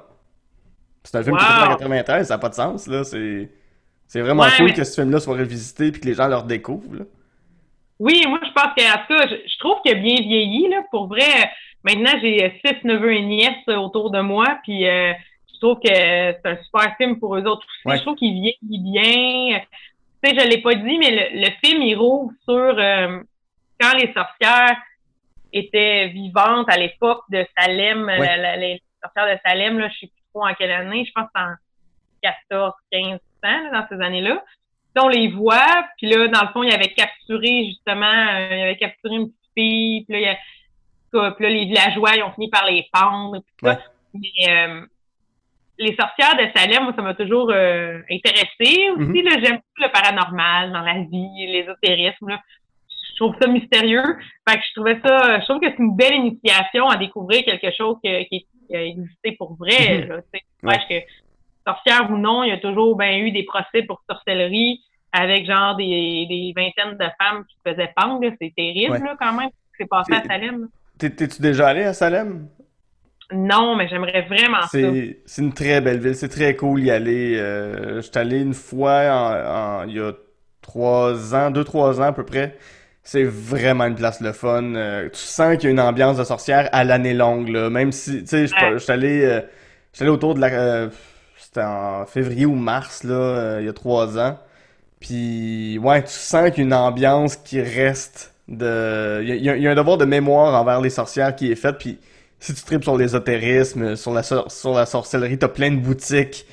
C'est un film qui est en 93, ça n'a pas de sens, là. C'est, c'est vraiment cool que ce film-là soit revisité puis que les gens le redécouvrent, Oui, moi, je pense qu'à ça, je, trouve qu'il a bien vieilli, là. Pour vrai, maintenant, j'ai six neveux et nièces autour de moi, puis euh, je trouve que c'est un super film pour eux autres aussi. Je trouve qu'il vieillit bien. Tu sais, je l'ai pas dit, mais le, film, il roule sur euh, quand les sorcières étaient vivantes à l'époque de Salem, les sorcières de Salem, là, je sais en quelle année, je pense en 14, 15 ans, dans ces années-là. On les voit, puis là, dans le fond, il avait capturé, justement, euh, il avait capturé une petite fille, puis là, les villageois, ils ont fini par les pendre, puis Mais euh, les sorcières de Salem, moi, ça m'a toujours euh, intéressé aussi. Mm-hmm. J'aime le paranormal dans la vie, l'ésotérisme. Je trouve ça mystérieux. Fait que je trouvais ça, je trouve que c'est une belle initiation à découvrir quelque chose qui est qui a existé pour vrai. Mhm. Là, que, sorcière ou non, il y a toujours bien eu des procès pour sorcellerie avec genre des, des vingtaines de femmes qui se faisaient pendre. C'est terrible là, quand même ce qui s'est passé à Salem. T'es-tu déjà allé à Salem? Non, mais j'aimerais vraiment ça. C'est une très belle ville. C'est très cool y aller. Euh, je suis allé une fois en, il y a trois ans, deux, trois ans à peu près. C'est vraiment une place le fun. Euh, tu sens qu'il y a une ambiance de sorcière à l'année longue, là. Même si, tu sais, je suis allé, euh, allé autour de la... Euh, c'était en février ou mars, là, il y a trois ans. Puis, ouais, tu sens qu'il y a une ambiance qui reste de... Il y, a, un devoir de mémoire envers les sorcières qui est fait, puis si tu tripes sur l'ésotérisme, sur la, sur la sorcellerie, t'as plein de boutiques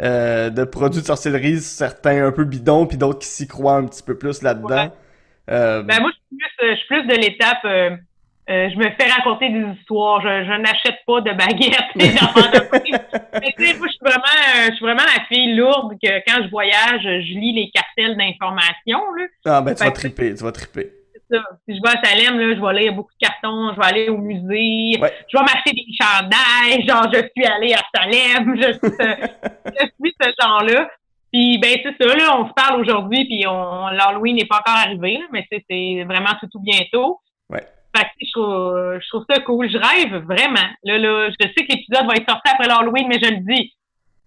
de produits de sorcellerie, certains un peu bidons, puis d'autres qui s'y croient un petit peu plus là-dedans. Euh, ben moi, je suis plus, de l'étape. Euh, euh, je me fais raconter des histoires. Je, n'achète pas de baguettes et Mais tu sais, moi, je suis vraiment, je suis vraiment la fille lourde que quand je voyage, je lis les cartels d'informations. Ah ben tu vas triper, tu vas triper. C'est ça. Si je vais à Salem, là, je vais lire beaucoup de cartons, je vais aller au musée, je vais m'acheter des chandails, genre je suis allé à Salem, je suis je suis ce genre-là. Puis ben c'est ça, là, on se parle aujourd'hui, puis on, l'Halloween n'est pas encore arrivé, là, mais c'est vraiment tout, tout bientôt. Ouais. Fait que je trouve, je trouve ça cool. Je rêve vraiment. Là, là, je sais que l'épisode va être sorti après l'Halloween, mais je le dis.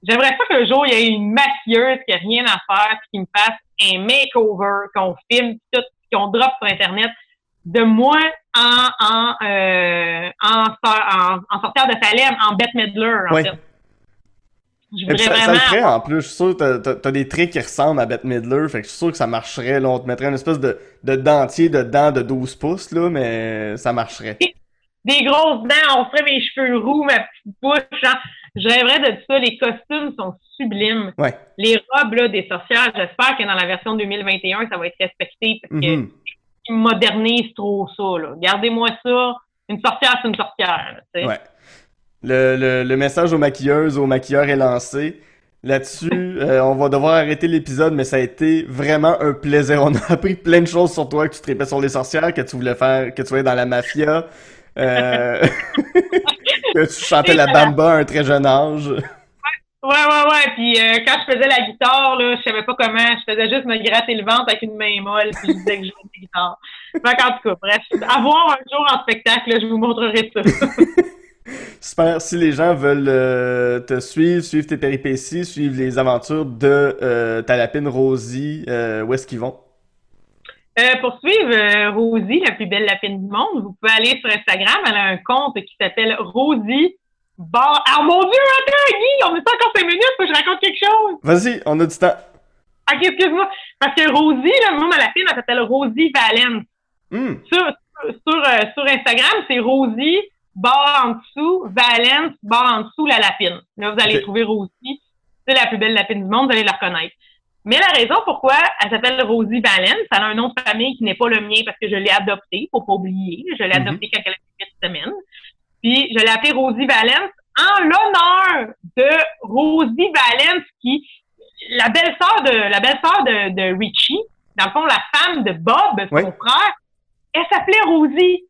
J'aimerais ça qu'un jour, il y ait une maquilleuse qui a rien à faire, puis qui me fasse un makeover, qu'on filme tout, qu'on drop sur Internet de moi en en, euh, en, en, en, sortir de Salem, en Bette Midler, en fait. Je ça, vraiment... le ferait en plus. Je suis sûr que t'as, des traits qui ressemblent à Bette Midler. Fait que je suis sûr que ça marcherait. Là, on te mettrait une espèce de, de dentier de dents de 12 pouces, là, mais ça marcherait. Des grosses dents, on ferait mes cheveux roux, ma petite bouche. Hein. Je rêverais de ça. Les costumes sont sublimes. Ouais. Les robes là, des sorcières, j'espère que dans la version 2021, ça va être respecté parce que mm modernise trop ça. Gardez-moi ça. Une sorcière, c'est une sorcière. ouais. Le, le, le message aux maquilleuses, aux maquilleurs est lancé. Là-dessus, euh, on va devoir arrêter l'épisode, mais ça a été vraiment un plaisir. On a appris plein de choses sur toi, que tu tripais sur les sorcières, que tu voulais faire, que tu voulais dans la mafia, euh, que tu chantais la bamba à un très jeune âge. Ouais, ouais, ouais. Puis euh, quand je faisais la guitare, là, je savais pas comment. Je faisais juste me gratter le ventre avec une main molle, puis je disais que je jouais de la guitare. Donc, en tout cas, bref, à voir un jour en spectacle, là, je vous montrerai ça. Super. Si les gens veulent euh, te suivre, suivre tes péripéties, suivre les aventures de euh, ta lapine Rosie, où est-ce qu'ils vont? Euh, pour suivre euh, Rosie, la plus belle lapine du monde, vous pouvez aller sur Instagram. Elle a un compte qui s'appelle Rosie Bar. Ah mon Dieu, attends, Guy, on est encore cinq minutes, faut que je raconte quelque chose. Vas-y, on a du temps. Ok, excuse-moi. Parce que Rosie, là, moi, ma lapine, elle s'appelle Rosie Valence. Hmm. Sur, sur, euh, sur Instagram, c'est Rosie, barre en dessous, Valence, barre en dessous, la lapine. Là, vous allez trouver Rosie. C'est la plus belle lapine du monde, vous allez la reconnaître. Mais la raison pourquoi elle s'appelle Rosie Valence, elle a un nom de famille qui n'est pas le mien parce que je l'ai adoptée, faut pas oublier. Je l'ai Mhm. adoptée quand elle a 8 semaines. Puis, je l'ai appelée Rosie Valence en l'honneur de Rosie Valence qui, la belle-sœur de, la belle-sœur de, de Richie, dans le fond, la femme de Bob, son Oui. frère, elle s'appelait Rosie.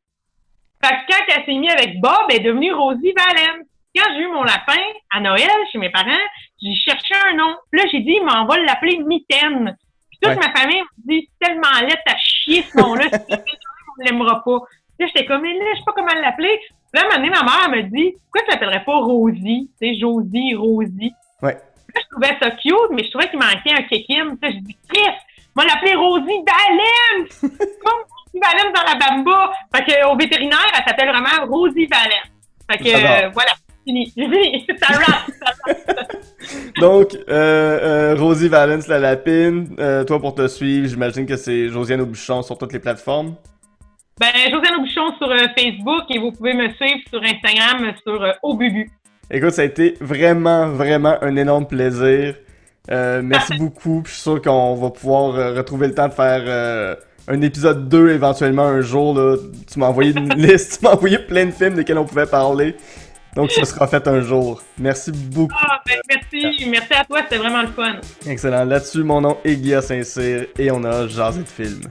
Fait que quand elle s'est mise avec Bob, elle est devenue Rosie Valence. Quand j'ai eu mon lapin à Noël chez mes parents, j'ai cherché un nom. Puis là, j'ai dit, mais on va l'appeler Mitaine. Puis toute Ouais. ma famille m'a dit, c'est tellement laid à chier ce nom-là. On ne l'aimera pas. Là, j'étais comme, mais là, je sais pas comment l'appeler. Puis là, un moment donné, ma mère me dit, pourquoi tu l'appellerais pas Rosie? Tu sais, Josie, Rosie. Ouais. Là, je trouvais ça cute, mais je trouvais qu'il manquait un kékim. Là, j'ai dit, Chris, on va l'appeler Rosie Valence! Comme Rosie Valence dans la bamba. Fait que, au vétérinaire, elle s'appelle vraiment Rosie Valence. Fait que, euh, voilà. Fini. J'ai fini. Ça rap. Ça rap. Donc, euh, euh, Rosie Valence, la lapine, euh, toi pour te suivre, j'imagine que c'est Josiane Aubuchon sur toutes les plateformes. Ben, Josiane Aubuchon sur Facebook et vous pouvez me suivre sur Instagram sur Aububu. Écoute, ça a été vraiment, vraiment un énorme plaisir. Merci beaucoup. Je suis sûr qu'on va pouvoir retrouver le temps de faire un épisode 2 éventuellement un jour. Là. Tu m'as envoyé une liste, tu m'as envoyé plein de films desquels on pouvait parler. Donc ça sera fait un jour. Merci beaucoup. Ah, ben, merci. Merci à toi. C'était vraiment le fun. Excellent. Là-dessus, mon nom est Guillaume Saint-Cyr et on a jasé de films.